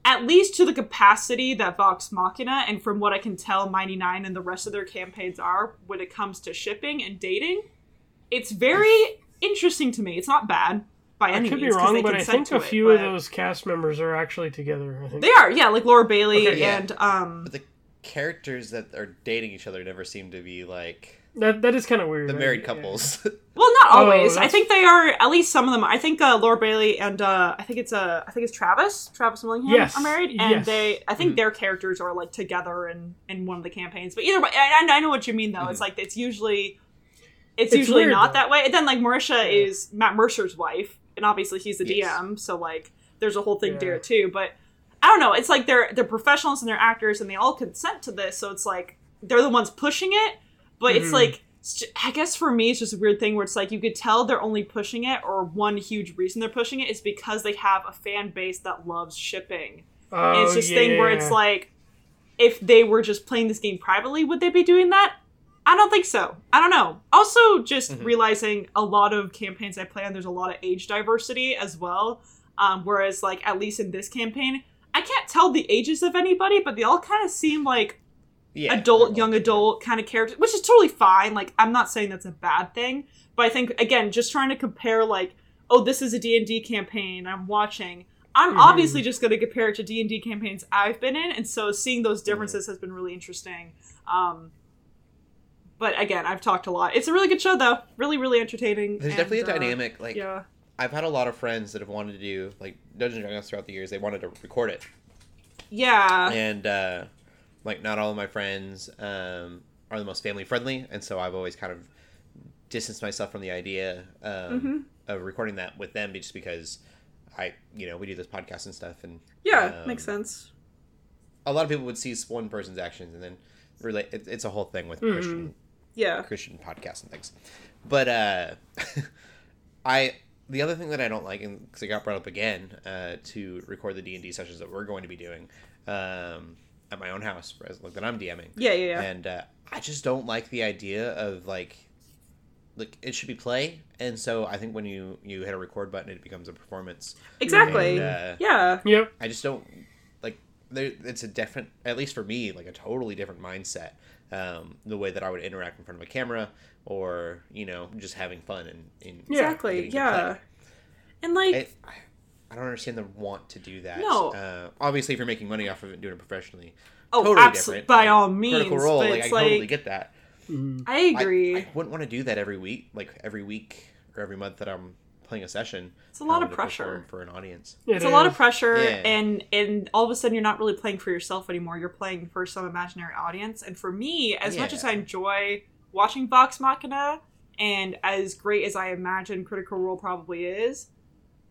at least to the capacity that vox machina and from what i can tell mighty nein and the rest of their campaigns are when it comes to shipping and dating it's very interesting to me it's not bad by I any could be means 'cause wrong, but I think a to it, few of those cast members are actually together. I think. they are yeah like laura bailey Okay, yeah. and um But the characters that are dating each other never seem to be like That that is kind of weird. the right? married Yeah. couples. Well, not Oh, always. I think they are at least some of them. I think uh, Laura Bailey and uh, I think it's uh, I think it's Travis. Travis Willingham Yes. are married, and Yes. they I think Mhm. their characters are like together in in one of the campaigns. But either way, I, I know what you mean though. It's Mhm. like it's usually it's, It's usually weird, not though. that way. And then like Marisha Yeah. is Matt Mercer's wife, and obviously he's the Yes. DM, so like there's a whole thing Yeah. there too. But I don't know. It's like they're they're professionals and they're actors, and they all consent to this. So it's like they're the ones pushing it, but it's Mhm. like it's ju- I guess for me, it's just a weird thing where it's like you could tell they're only pushing it, or one huge reason they're pushing it is because they have a fan base that loves shipping. Oh, and it's this thing where it's like, if they were just playing this game privately, would they be doing that? I don't think so. I don't know. Also, just Mhm. realizing a lot of campaigns I play on, there's a lot of age diversity as well. Um, whereas, like, at least in this campaign, I can't tell the ages of anybody, but they all kind of seem like yeah, adult, young adult kind of character, which is totally fine. Like, I'm not saying that's a bad thing, but I think again, just trying to compare like, oh, this is a D and D campaign I'm watching. I'm Mhm. obviously just going to compare it to D and D campaigns I've been in, and so seeing those Mm-hmm. differences has been really interesting. Um, but again, I've talked a lot. It's a really good show, though. Really, really entertaining. There's and, definitely a uh, dynamic. Like yeah, I've had a lot of friends that have wanted to do like Dungeons and Dragons throughout the years. They wanted to record it, yeah, and uh, like not all of my friends um, are the most family friendly, and so I've always kind of distanced myself from the idea um, Mhm. of recording that with them, just because I, you know, we do this podcast and stuff, and yeah. um, makes sense. a lot of people would see one person's actions and then relate. It, it's a whole thing with Mhm. Christian Yeah, Christian podcasts and things. But uh, I the other thing that I don't like, and because it got brought up again, uh, to record the D and D sessions that we're going to be doing um, at my own house, like that I'm DMing, yeah, yeah, yeah. and uh, I just don't like the idea of like. Like it should be play, and so I think when you you hit a record button, it becomes a performance. exactly. And, uh, yeah, Yep. I just don't like there. It's a different, at least for me, like a totally different mindset. Um, the way that I would interact in front of a camera, or you know, just having fun and, and exactly. Yeah, play. and like. I, I- I don't understand the want to do that. No. Uh, obviously, if you're making money off of it and doing it professionally, Oh, totally absolutely. different. By Like, all means, Critical Role, but like it's I totally get that. Mhm. I I- agree. I, wouldn't want to do that every week, like every week or every month that I'm playing a session. It's a lot of pressure. for an audience. It It's a lot of pressure, Yeah. and and all of a sudden you're not really playing for yourself anymore. You're playing for some imaginary audience. And for me, as much as I enjoy watching Vox Machina, and as great as I imagine Critical Role probably is,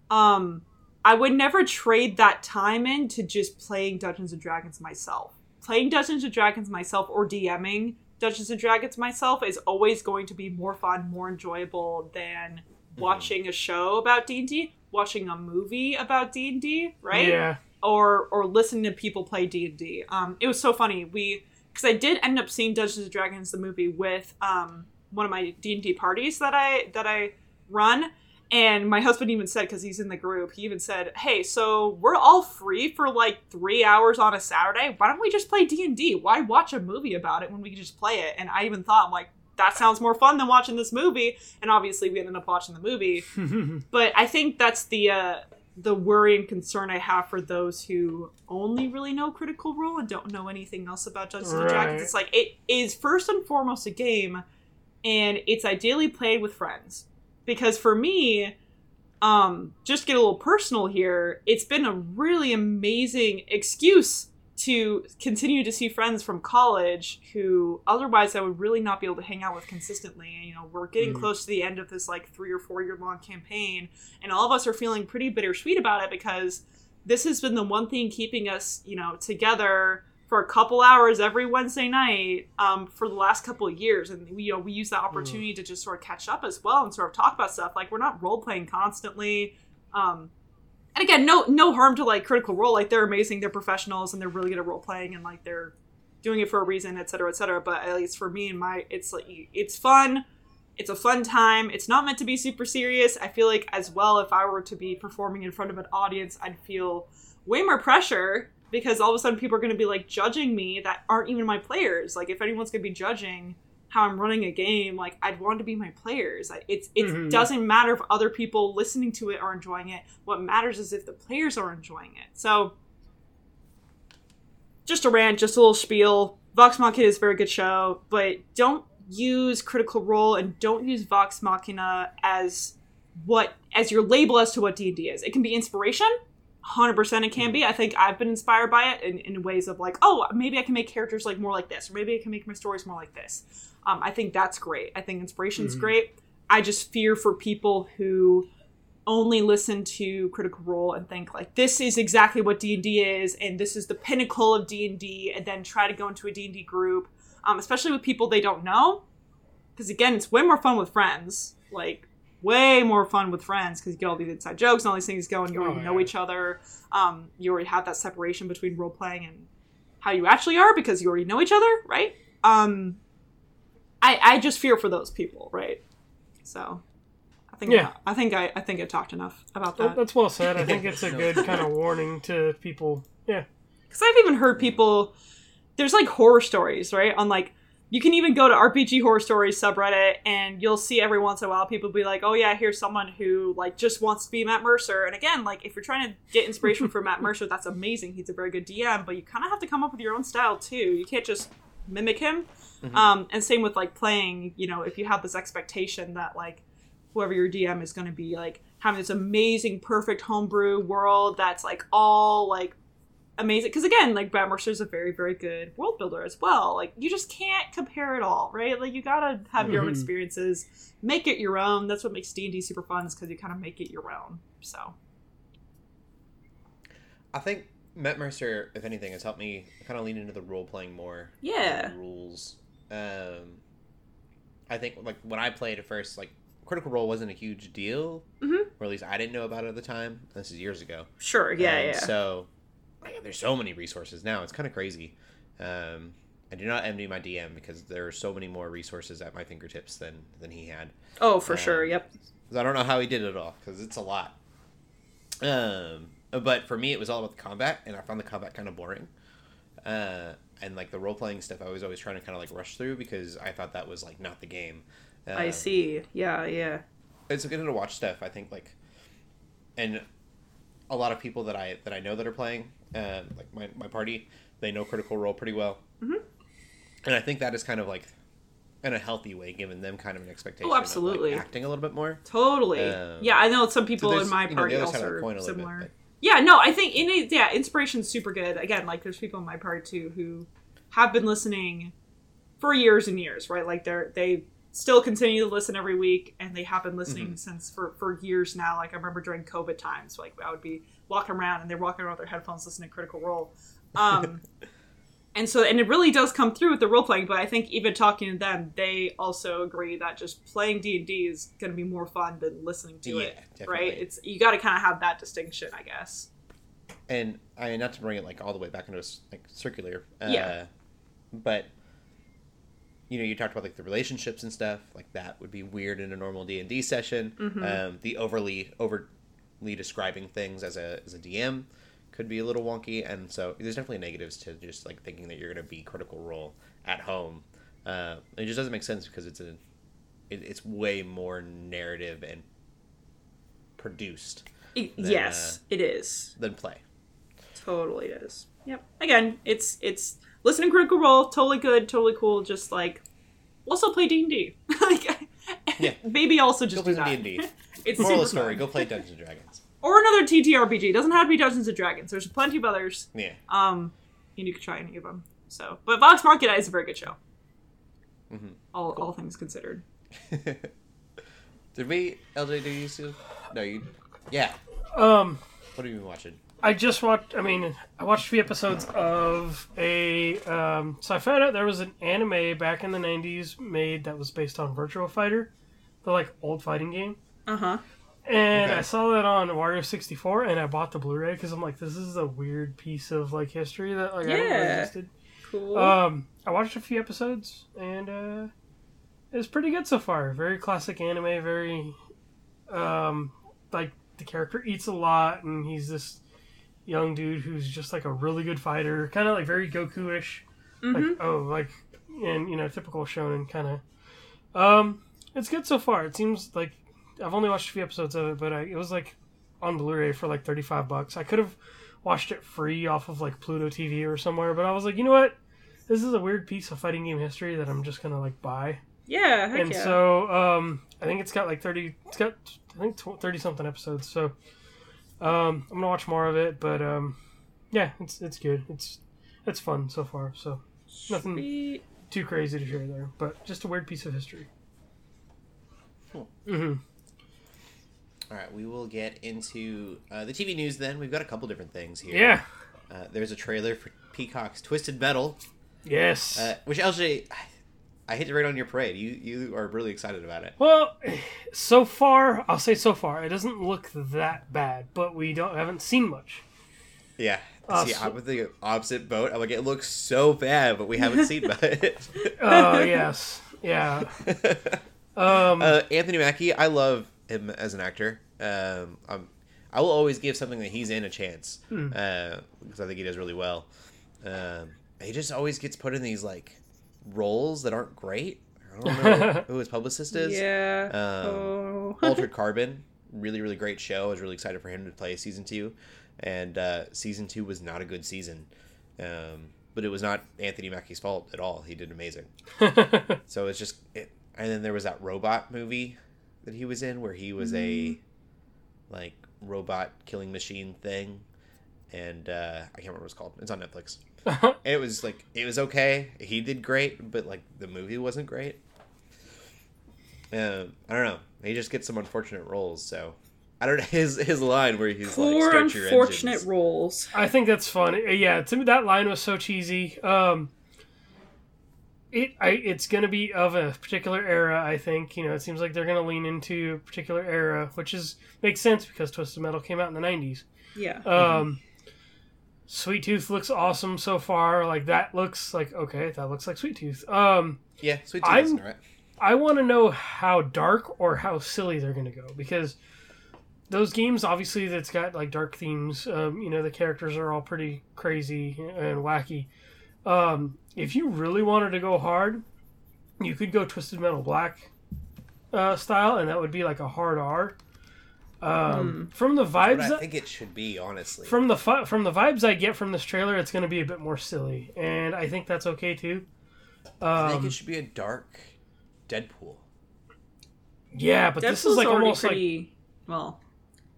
um, I would never trade that time in to just playing Dungeons and Dragons myself. Playing Dungeons and Dragons myself or DMing Dungeons and Dragons myself is always going to be more fun, more enjoyable than watching a show about D&D, watching a movie about D&D, right? Yeah. Or or listening to people play D&D. Um it was so funny. We cuz I did end up seeing Dungeons and Dragons the movie with um one of my D&D parties that I that I run and my husband even said because he's in the group he even said hey so we're all free for like three hours on a saturday? Why don't we just play d&d why watch a movie about it when we can just play it? And i even thought i'm like that sounds more fun than watching this movie. And obviously we ended up watching the movie. But I think that's the uh, the worry and concern I have for those who only really know Critical Role and don't know anything else about Dungeons and Dragons. It's like it is first and foremost a game, and it's ideally played with friends. Because for me, um, just get a little personal here. It's been a really amazing excuse to continue to see friends from college who otherwise I would really not be able to hang out with consistently. And, you know, we're getting Mhm. close to the end of this like three or four year long campaign, and all of us are feeling pretty bittersweet about it because this has been the one thing keeping us, you know, together for a couple hours every Wednesday night um, for the last couple of years, and we, you know, we use that opportunity to just sort of catch up as well and sort of talk about stuff. Like we're not role playing constantly. Um, and again, no no harm to like Critical Role. Like they're amazing, they're professionals, and they're really good at role playing, and like they're doing it for a reason, et cetera, et cetera. But at least for me and my, it's like it's fun. It's a fun time. It's not meant to be super serious. I feel like as well, if I were to be performing in front of an audience, I'd feel way more pressure because all of a sudden people are going to be like judging me that aren't even my players. Like if anyone's going to be judging how I'm running a game, like I'd want to be my players. It's it Mhm. doesn't matter if other people listening to it are enjoying it. What matters is if the players are enjoying it. So just a rant, just a little spiel. Vox Machina is a very good show, but don't use Critical Role and don't use Vox Machina as what as your label as to what D and D is. It can be inspiration. 100% it can be. I think i've been inspired by it in, in ways of like oh maybe i can make characters like more like this or maybe i can make my stories more like this. Um, i think that's great. I think inspiration's Mhm. great. I just fear for people who only listen to critical role and think like this is exactly what d&d is and this is the pinnacle of d&d and then try to go into a d&d group um, especially with people they don't know. Because again it's way more fun with friends. Like way more fun with friends because you get all these inside jokes and all these things going you already Oh, know yeah. each other um, you already have that separation between role playing and how you actually are because you already know each other right um, I, I just fear for those people right so i think Yeah. i think i, I think i talked enough about that that's well said. I think it's a good kind of warning to people. Yeah. because I've even heard people. There's like horror stories, right? On like, you can even go to RPG horror stories subreddit, and you'll see every once in a while people be like, "Oh yeah, here's someone who like just wants to be Matt Mercer." And again, like if you're trying to get inspiration from Matt Mercer, that's amazing. He's a very good DM, but you kind of have to come up with your own style too. You can't just mimic him. Um, and same with like playing. You know, if you have this expectation that like whoever your DM is going to be like having this amazing, perfect homebrew world that's like all like amazing. Because again, like Brad Mercer's a very, very good world builder as well. Like you just can't compare it all, right? Like you gotta have your own Mhm. experiences, make it your own. That's what makes D and D super fun, is because you kind of make it your own. So I think Matt Mercer, if anything, has helped me kind of lean into the role playing more. Yeah. the rules. Um, I think like when I played at first, like Critical Role wasn't a huge deal, Mhm. or at least I didn't know about it at the time. This is years ago. sure, yeah, Um, yeah. So like, there's so many resources now. It's kind of crazy. Um, I do not envy my DM because there are so many more resources at my fingertips than than he had. oh, for um, sure. Yep. I don't know how he did it all because it's a lot. Um, but for me, it was all about the combat, and I found the combat kind of boring. Uh, and like the role playing stuff, I was always trying to kind of like rush through because I thought that was like not the game. I Um, see. Yeah, yeah. It's good to watch stuff. I think like, and a lot of people that I that I know that are playing, uh, like my my party, they know Critical Role pretty well. Mhm. And I think that is kind of like in a healthy way, giving them kind of an expectation. Oh, absolutely. Of, like, acting a little bit more. Totally. Um, yeah, I know some people there's, in my you know, party other side also of the coin are similar. bit. Yeah, no, I think in it, yeah, inspiration's super good. Again, like there's people in my party too who have been listening for years and years, right? Like they're they still continue to listen every week and they have been listening Mm-hmm. since for for years now. Like I remember during COVID times, like I would be walking around and they're walking around with their headphones listening to Critical Role. Um And so, and it really does come through with the role playing. But I think even talking to them, they also agree that just playing D and D is going to be more fun than listening to Yeah, it, definitely. right? It's you got to kind of have that distinction, I guess. and I mean, not to bring it like all the way back into a, like circular, uh, Yeah. but you know, you talked about like the relationships and stuff like that would be weird in a normal D and D session. Mhm. Um, the overly overly describing things as a as a DM could be a little wonky, and so there's definitely negatives to just like thinking that you're going to be critical role at home. Uh, it just doesn't make sense because it's a it, it's way more narrative and produced Then, yes, uh, it is. than play. Totally is. Yep. Again, it's it's listening critical role, totally good, totally cool. Just like also play D and D. Like Yeah. maybe also just Go play some. D&D. It's Moral of super the story: fun. Go play Dungeons and Dragons. or another TTRPG. It doesn't have to be Dungeons and Dragons. There's plenty of others. Yeah. Um, and you could try any of them. So, but Vox Machina is a very good show. Mhm. All all things considered. Did we, LJ? Do you see? No, you. Yeah. Um, What have you been watching? I just watched. I mean, I watched a few episodes of a. Um, so I found out there was an anime back in the '90s made that was based on Virtua Fighter, the like old fighting game. Uh huh. And Okay. I saw that on Wario 64, and I bought the Blu-ray because I'm like, this is a weird piece of like history that like I didn't know Yeah. existed. Cool. Um, I watched a few episodes, and uh, it's pretty good so far. Very classic anime. Very, um, like the character eats a lot, and he's this young dude who's just like a really good fighter, kind of like very Goku-ish. hmm Like oh, like and you know typical shonen kind of. Um, it's good so far. It seems like I've only watched a few episodes of it, but I, it was like on Blu-ray for like thirty-five bucks. I could have watched it free off of like Pluto TV or somewhere, but I was like, you know what? This is a weird piece of fighting game history that I'm just gonna like buy. Yeah, and yeah. so um, I think it's got like thirty. It's got I think thirty something episodes. So um, I'm gonna watch more of it. But um, yeah, it's it's good. It's it's fun so far. So nothing Sweet. too crazy to share there, but just a weird piece of history. Cool. hmm All right, we will get into uh, the TV news then. We've got a couple different things here. Yeah. Uh, there's a trailer for Peacock's Twisted Metal, Yes. uh, which LJ, I, I hate to rain on your parade. You you are really excited about it. Well, so far, I'll say so far, it doesn't look that bad, but we don't haven't seen much. Yeah. Uh, See, so- I'm with the opposite boat. I'm like, it looks so bad, but we haven't seen much. Oh yes, yeah. Um, uh, Anthony Mackie, I love him as an actor. Um, I'm, I will always give something that he's in a chance Hmm. uh, because I think he does really well. Um, he just always gets put in these like roles that aren't great. I don't know who his publicist is. Yeah. Um, oh. Altered Carbon, really really great show. I was really excited for him to play season two, and uh, season two was not a good season. Um, but it was not Anthony Mackie's fault at all. He did amazing. So it's just, it, and then there was that robot movie that he was in where he was a like robot killing machine thing, and uh, I can't remember what it's called. It's on Netflix. it was like it was okay. He did great, but like the movie wasn't great. Um, I don't know. He just gets some unfortunate roles. So I don't know his his line where he's like, Poor "Start your unfortunate engines." roles. I think that's fun. Uh, Yeah, to me that line was so cheesy. Um, it I, it's gonna be of a particular era. I think you know it seems like they're gonna lean into a particular era, which is makes sense because Twisted Metal came out in the '90s. Yeah. Um, Sweet Tooth looks awesome so far. Like that looks like okay, that looks like Sweet Tooth. Um, Yeah, sweet I'm- tooth, right? I want to know how dark or how silly they're going to go because those games obviously that's got like dark themes. Um, you know the characters are all pretty crazy and wacky. Um, if you really wanted to go hard, you could go Twisted Metal Black uh, style, and that would be like a hard R. Um, From the But vibes, I think it should be honestly. from the fi- from the vibes I get from this trailer, it's going to be a bit more silly, and I think that's okay too. I think Um, it should be a dark Deadpool. yeah, but this is like already almost like well.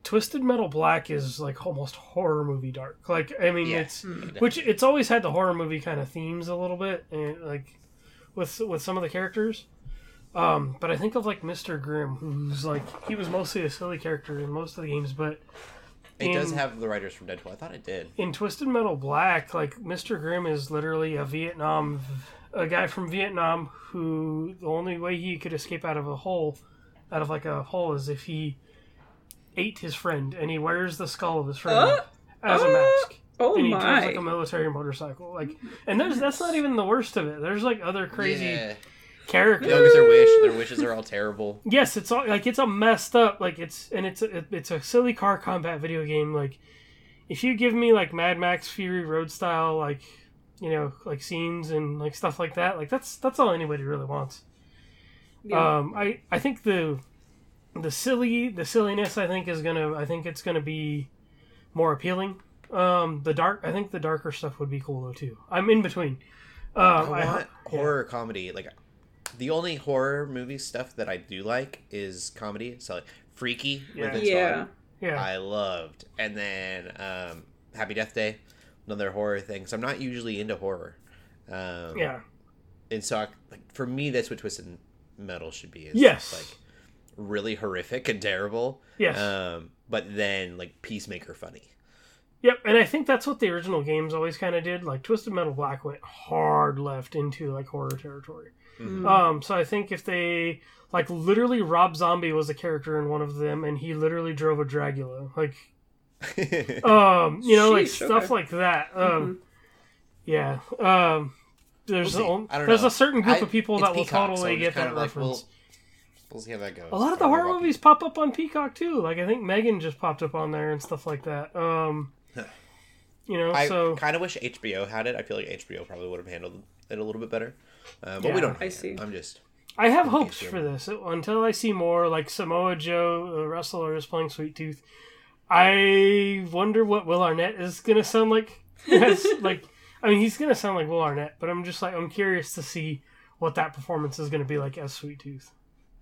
Twisted Metal Black is like almost horror movie dark. Like I mean, Yeah. it's which it's always had the horror movie kind of themes a little bit, and like with with some of the characters. Um, but I think of like Mr. Grimm, who's like he was mostly a silly character in most of the games, but It does have the writers from Deadpool. I thought it did. in Twisted Metal Black, like Mr. Grimm is literally a Vietnam, a guy from Vietnam who the only way he could escape out of a hole, out of like a hole, is if he ate his friend, and he wears the skull of his friend Uh, as a uh, mask, Oh and he my! drives like a military motorcycle. Like, and there's that's not even the worst of it. There's like other crazy Yeah. characters. No, because their wish, their wishes are all terrible. Yes, it's all like it's a messed up like it's and it's a, it's a silly car combat video game. Like if you give me like Mad Max Fury Road style like you know like scenes and like stuff like that, like that's that's all anybody really wants. Yeah. Um, I I think the the silly the silliness I think is gonna I think it's gonna be more appealing. Um, the dark I think the darker stuff would be cool though too. I'm in between. Um, I I, want yeah. horror comedy. Like the only horror movie stuff that I do like is comedy. So like Freaky Yeah. with Vince yeah. Yeah. I loved, and then um, Happy Death Day, another horror thing. So I'm not usually into horror. Um, yeah. and so I, like for me, that's what Twisted Metal should be. Is Yes. like really horrific and terrible. Yes. Um, but then like Peacemaker funny. Yep, and I think that's what the original games always kind of did. Like Twisted Metal Black went hard left into like horror territory. Mhm. Um, so I think if they like literally Rob Zombie was a character in one of them, and he literally drove a Dragula, like um, you know, like Sheesh, stuff okay. like that. Um, Mhm. yeah. Um, there's We'll see. a, I don't there's know. a certain group I- of people that will Peacock, so totally I'm get that of like, reference. We'll, we'll see how that goes. a lot of the don't horror movies pop up on Peacock too. Like I think Megan just popped up on there and stuff like that. Um, you know, I so kind of wish HBO had it. I feel like HBO probably would have handled it a little bit better. Uh, but we don't. I see. it. I'm just. I have hopes case for this until I see more. Like Samoa Joe, the wrestler, is playing Sweet Tooth. I wonder what Will Arnett is gonna sound like. Yes, like I mean, he's gonna sound like Will Arnett, but I'm just like I'm curious to see what that performance is going to be like as Sweet Tooth.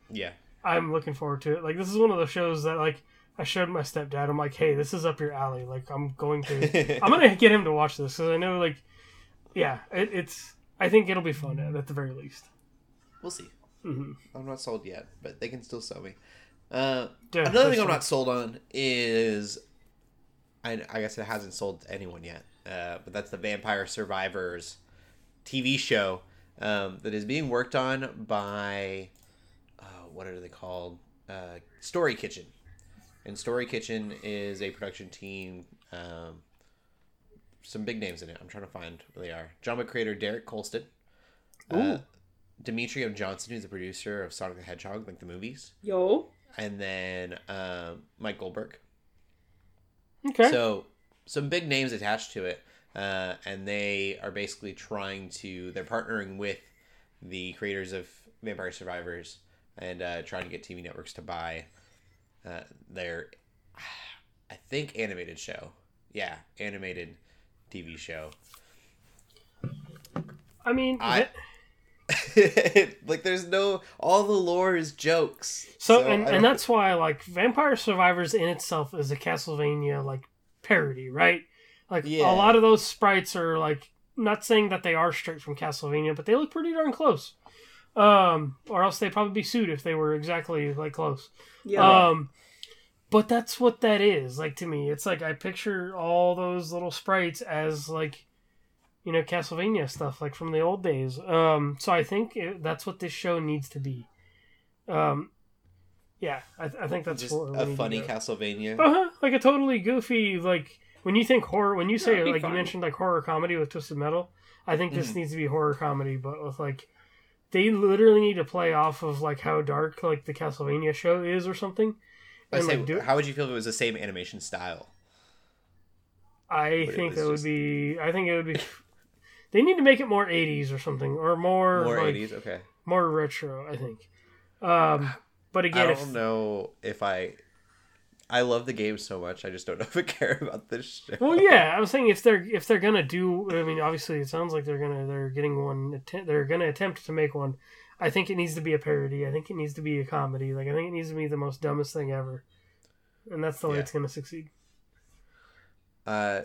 Yeah. I'm looking forward to it. Like this is one of those shows that like I showed my stepdad. I'm like, hey, this is up your alley. Like I'm going to, I'm gonna get him to watch this because I know like, yeah, it, it's. I think it'll be fun at, the very least. We'll see. hmm I'm not sold yet, but they can still sell me. Uh, Yeah, another thing I'm not sold on is, I, I guess it hasn't sold to anyone yet, uh, but that's the Vampire Survivors TV show um, that is being worked on by, what are they called? Uh, Story Kitchen. And Story Kitchen is a production team. Um, some big names in it. I'm trying to find where they are. Drama creator Derek Kolstad. Uh, M. Johnson, who's a producer of Sonic the Hedgehog, like the movies, Yo. and then um, Mike Goldberg. Okay. So some big names attached to it, uh, and they are basically trying to. They're partnering with the creators of Vampire Survivors and uh, trying to get TV networks to buy uh, their, I think, animated show. Yeah, animated TV show. I mean, I- like there's no all the lore is jokes. So, I and, and that's why like Vampire Survivors in itself is a Castlevania like parody, right? Like Yeah. a lot of those sprites are like not saying that they are straight from Castlevania, but they look pretty darn close. Um, or else they'd probably be sued if they were exactly like close. Yeah. Um, but that's what that is. Like to me, it's like I picture all those little sprites as like, you know, Castlevania stuff, like from the old days. Um, so I think it, that's what this show needs to be. Um, yeah, I, I think that's just what a funny. Castlevania. Uh-huh, like a totally goofy like when you think horror when you say That'd like fun. you mentioned like horror comedy with Twisted Metal, I think this Mhm. needs to be horror comedy, but with like they literally need to play off of like how dark like the Castlevania show is or something. I say, like how would you feel if it was the same animation style? I But think that would be I think it would be they need to make it more 80s or something or more More like, eighties, okay. more retro, I think. Um but I again don't if know if I. I love the game so much. I just don't know if I care about this show. Well, yeah, I was saying if they're if they're gonna do, I mean, obviously it sounds like they're gonna they're getting one, they're gonna attempt to make one. I think it needs to be a parody. I think it needs to be a comedy. Like I think it needs to be the most dumbest thing ever, and that's the way Yeah. it's gonna succeed. Uh,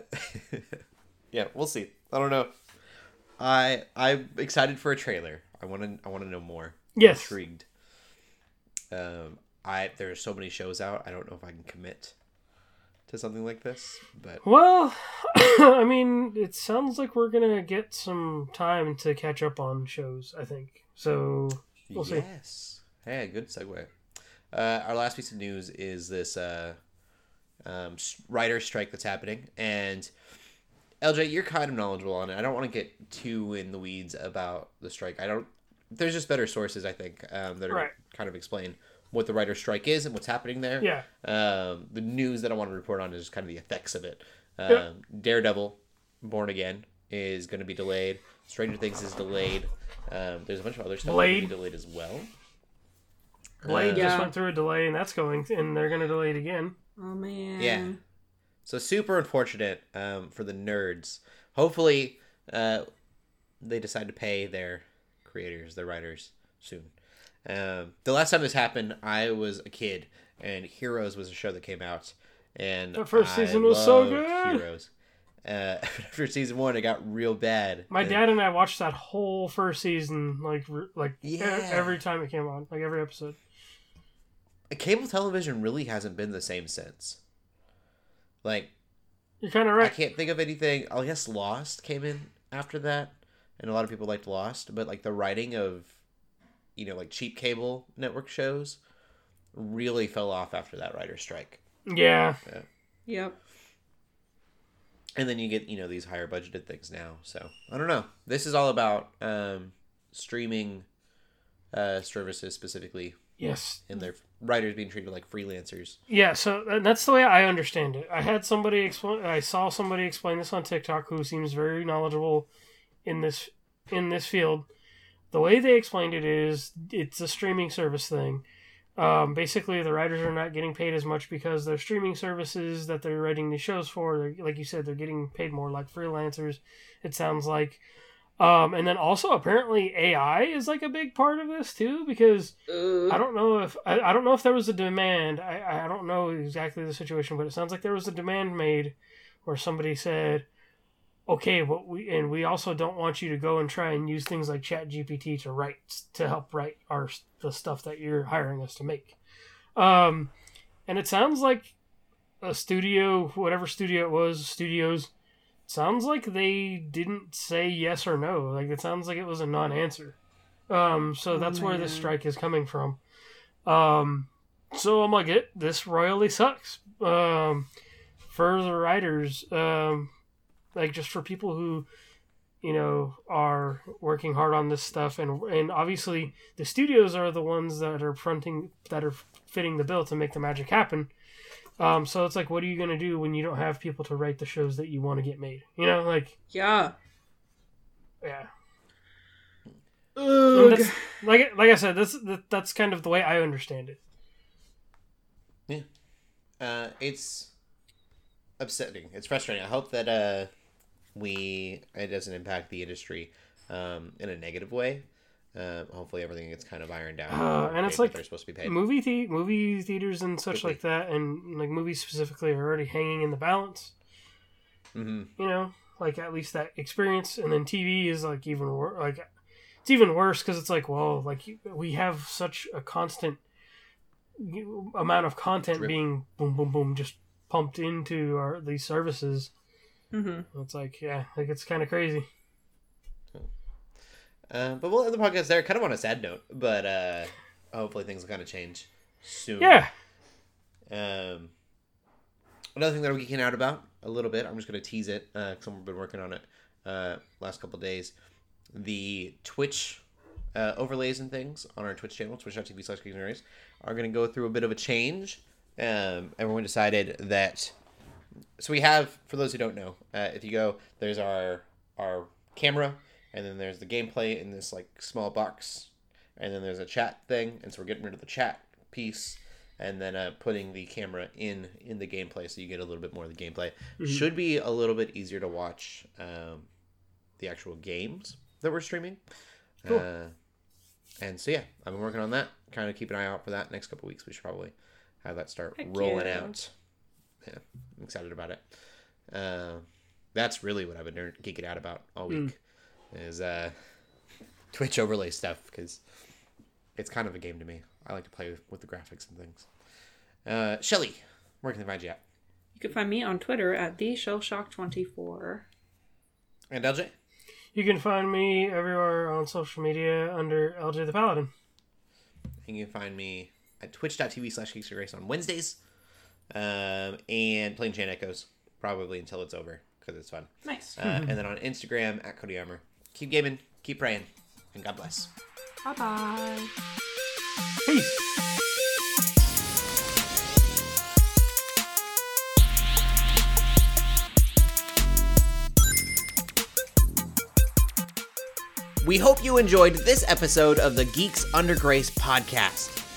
yeah, we'll see. I don't know. I I'm excited for a trailer. I want to I want to know more. Yes, Intrigued. Um, I there are so many shows out. I don't know if I can commit to something like this, but Well, I mean, it sounds like we're gonna get some time to catch up on shows. I think so. We'll see. yes. Hey, good segue. Uh, our last piece of news is this uh, um, writer strike that's happening, and LJ, you're kind of knowledgeable on it. I don't want to get too in the weeds about the strike. I don't. There's just better sources, I think, um, that are Right. kind of explain what the writer strike is and what's happening there. Yeah. Um, the news that I want to report on is kind of the effects of it. Um, Yeah. Daredevil, Born Again, is going to be delayed. Stranger Things is delayed. Um, there's a bunch of other stuff Blade. that be delayed as well. Blade Uh, just Yeah. went through a delay, and that's going, and they're gonna delay it again. oh man. Yeah. So super unfortunate um, for the nerds. Hopefully, uh, they decide to pay their creators, their writers, soon. Um, the last time this happened, I was a kid, and Heroes was a show that came out, and The first I season was so good. Heroes. Uh, after season one, it got real bad. My And- dad and I watched that whole first season, like like Yeah. every time it came on, like every episode. cable television really hasn't been the same since. Like You're kind of right. I can't think of anything. I guess Lost came in after that, and a lot of people liked Lost. But like the writing of, you know, like cheap cable network shows, really fell off after that writer strike. Yeah, Yep. And then you get you know these higher budgeted things now. So I don't know. This is all about um, streaming uh, services specifically, yes, and their writers being treated like freelancers. yeah. So uh, that's the way I understand it. I had somebody explain. I saw somebody explain this on TikTok who seems very knowledgeable in this in this field. The way they explained it is it's a streaming service thing. Um, basically, the writers are not getting paid as much because their streaming services that they're writing the shows for, like you said, they're getting paid more like freelancers. It sounds like, Um, and then also apparently AI is like a big part of this too because I don't know if I, I don't know if there was a demand. I, I don't know exactly the situation, but it sounds like there was a demand made where somebody said, "Okay, but we and we also don't want you to go and try and use things like Chat GPT to write to help write our the stuff that you're hiring us to make." Um, and it sounds like a studio, whatever studio it was, studios. Sounds like they didn't say yes or no. Like it sounds like it was a non-answer. Um, so Oh, that's where man. this strike is coming from. Um, so I'm like, it this royally sucks. Um, for the writers, um, like just for people who, you know, are working hard on this stuff, and and obviously the studios are the ones that are fronting that are fitting the bill to make the magic happen. Um, so it's like, what are you gonna do when you don't have people to write the shows that you want to get made? You know, like, Yeah. yeah. Like like I said, that's that, that's kind of the way I understand it. Yeah. Uh, it's upsetting. It's frustrating. I hope that uh, we it doesn't impact the industry um, in a negative way. Uh, hopefully, everything gets kind of ironed out. Uh, and it's like they're supposed to be paid. Movie the movie theaters and such like that, and like movies specifically are already hanging in the balance. hmm You know, like at least that experience, and then TV is like even worse. Like it's even worse because it's like, well, like we have such a constant amount of content Drip. being boom, boom, boom, just pumped into our these services. Mm-hmm. It's like, yeah, like it's kind of crazy. Uh, but we'll end the podcast there. Kind of on a sad note, but uh, hopefully things will kind of change soon. Yeah, Um, another thing that I'm geeking out about a little bit. I'm just going to tease it because I've been working on it uh, last couple days. The Twitch uh, overlays and things on our Twitch channel, twitch.tv slash Geeks and are going to go through a bit of a change. Um, everyone decided that. So we have, for those who don't know, uh, if you go, there's our our camera, and then there's the gameplay in this like small box, and then there's a chat thing, and so we're getting rid of the chat piece and then uh, putting the camera in in the gameplay so you get a little bit more of the gameplay. Should be a little bit easier to watch um, the actual games that we're streaming. Cool. uh, and so yeah i've been working on that. Kind of keep an eye out for that next couple weeks. We should probably have that start Heck rolling yeah. out yeah i'm excited about it uh, that's really what i've been geeking out about all week is uh, twitch overlay stuff because it's kind of a game to me i like to play with, with the graphics and things uh, Shelly, where can they find you at? You can find me on Twitter at the Shellshock24. And LJ? you can find me everywhere on social media under LJ the Paladin. And you can find me at twitch.tv slash Geeks Grace on Wednesdays. Um, and playing Chained Echoes, probably until it's over, because it's fun. Nice. Uh, and then on Instagram at Cody Armour. Keep gaming, keep praying, and God bless. bye bye. Peace. We hope you enjoyed this episode of the Geeks Under Grace podcast.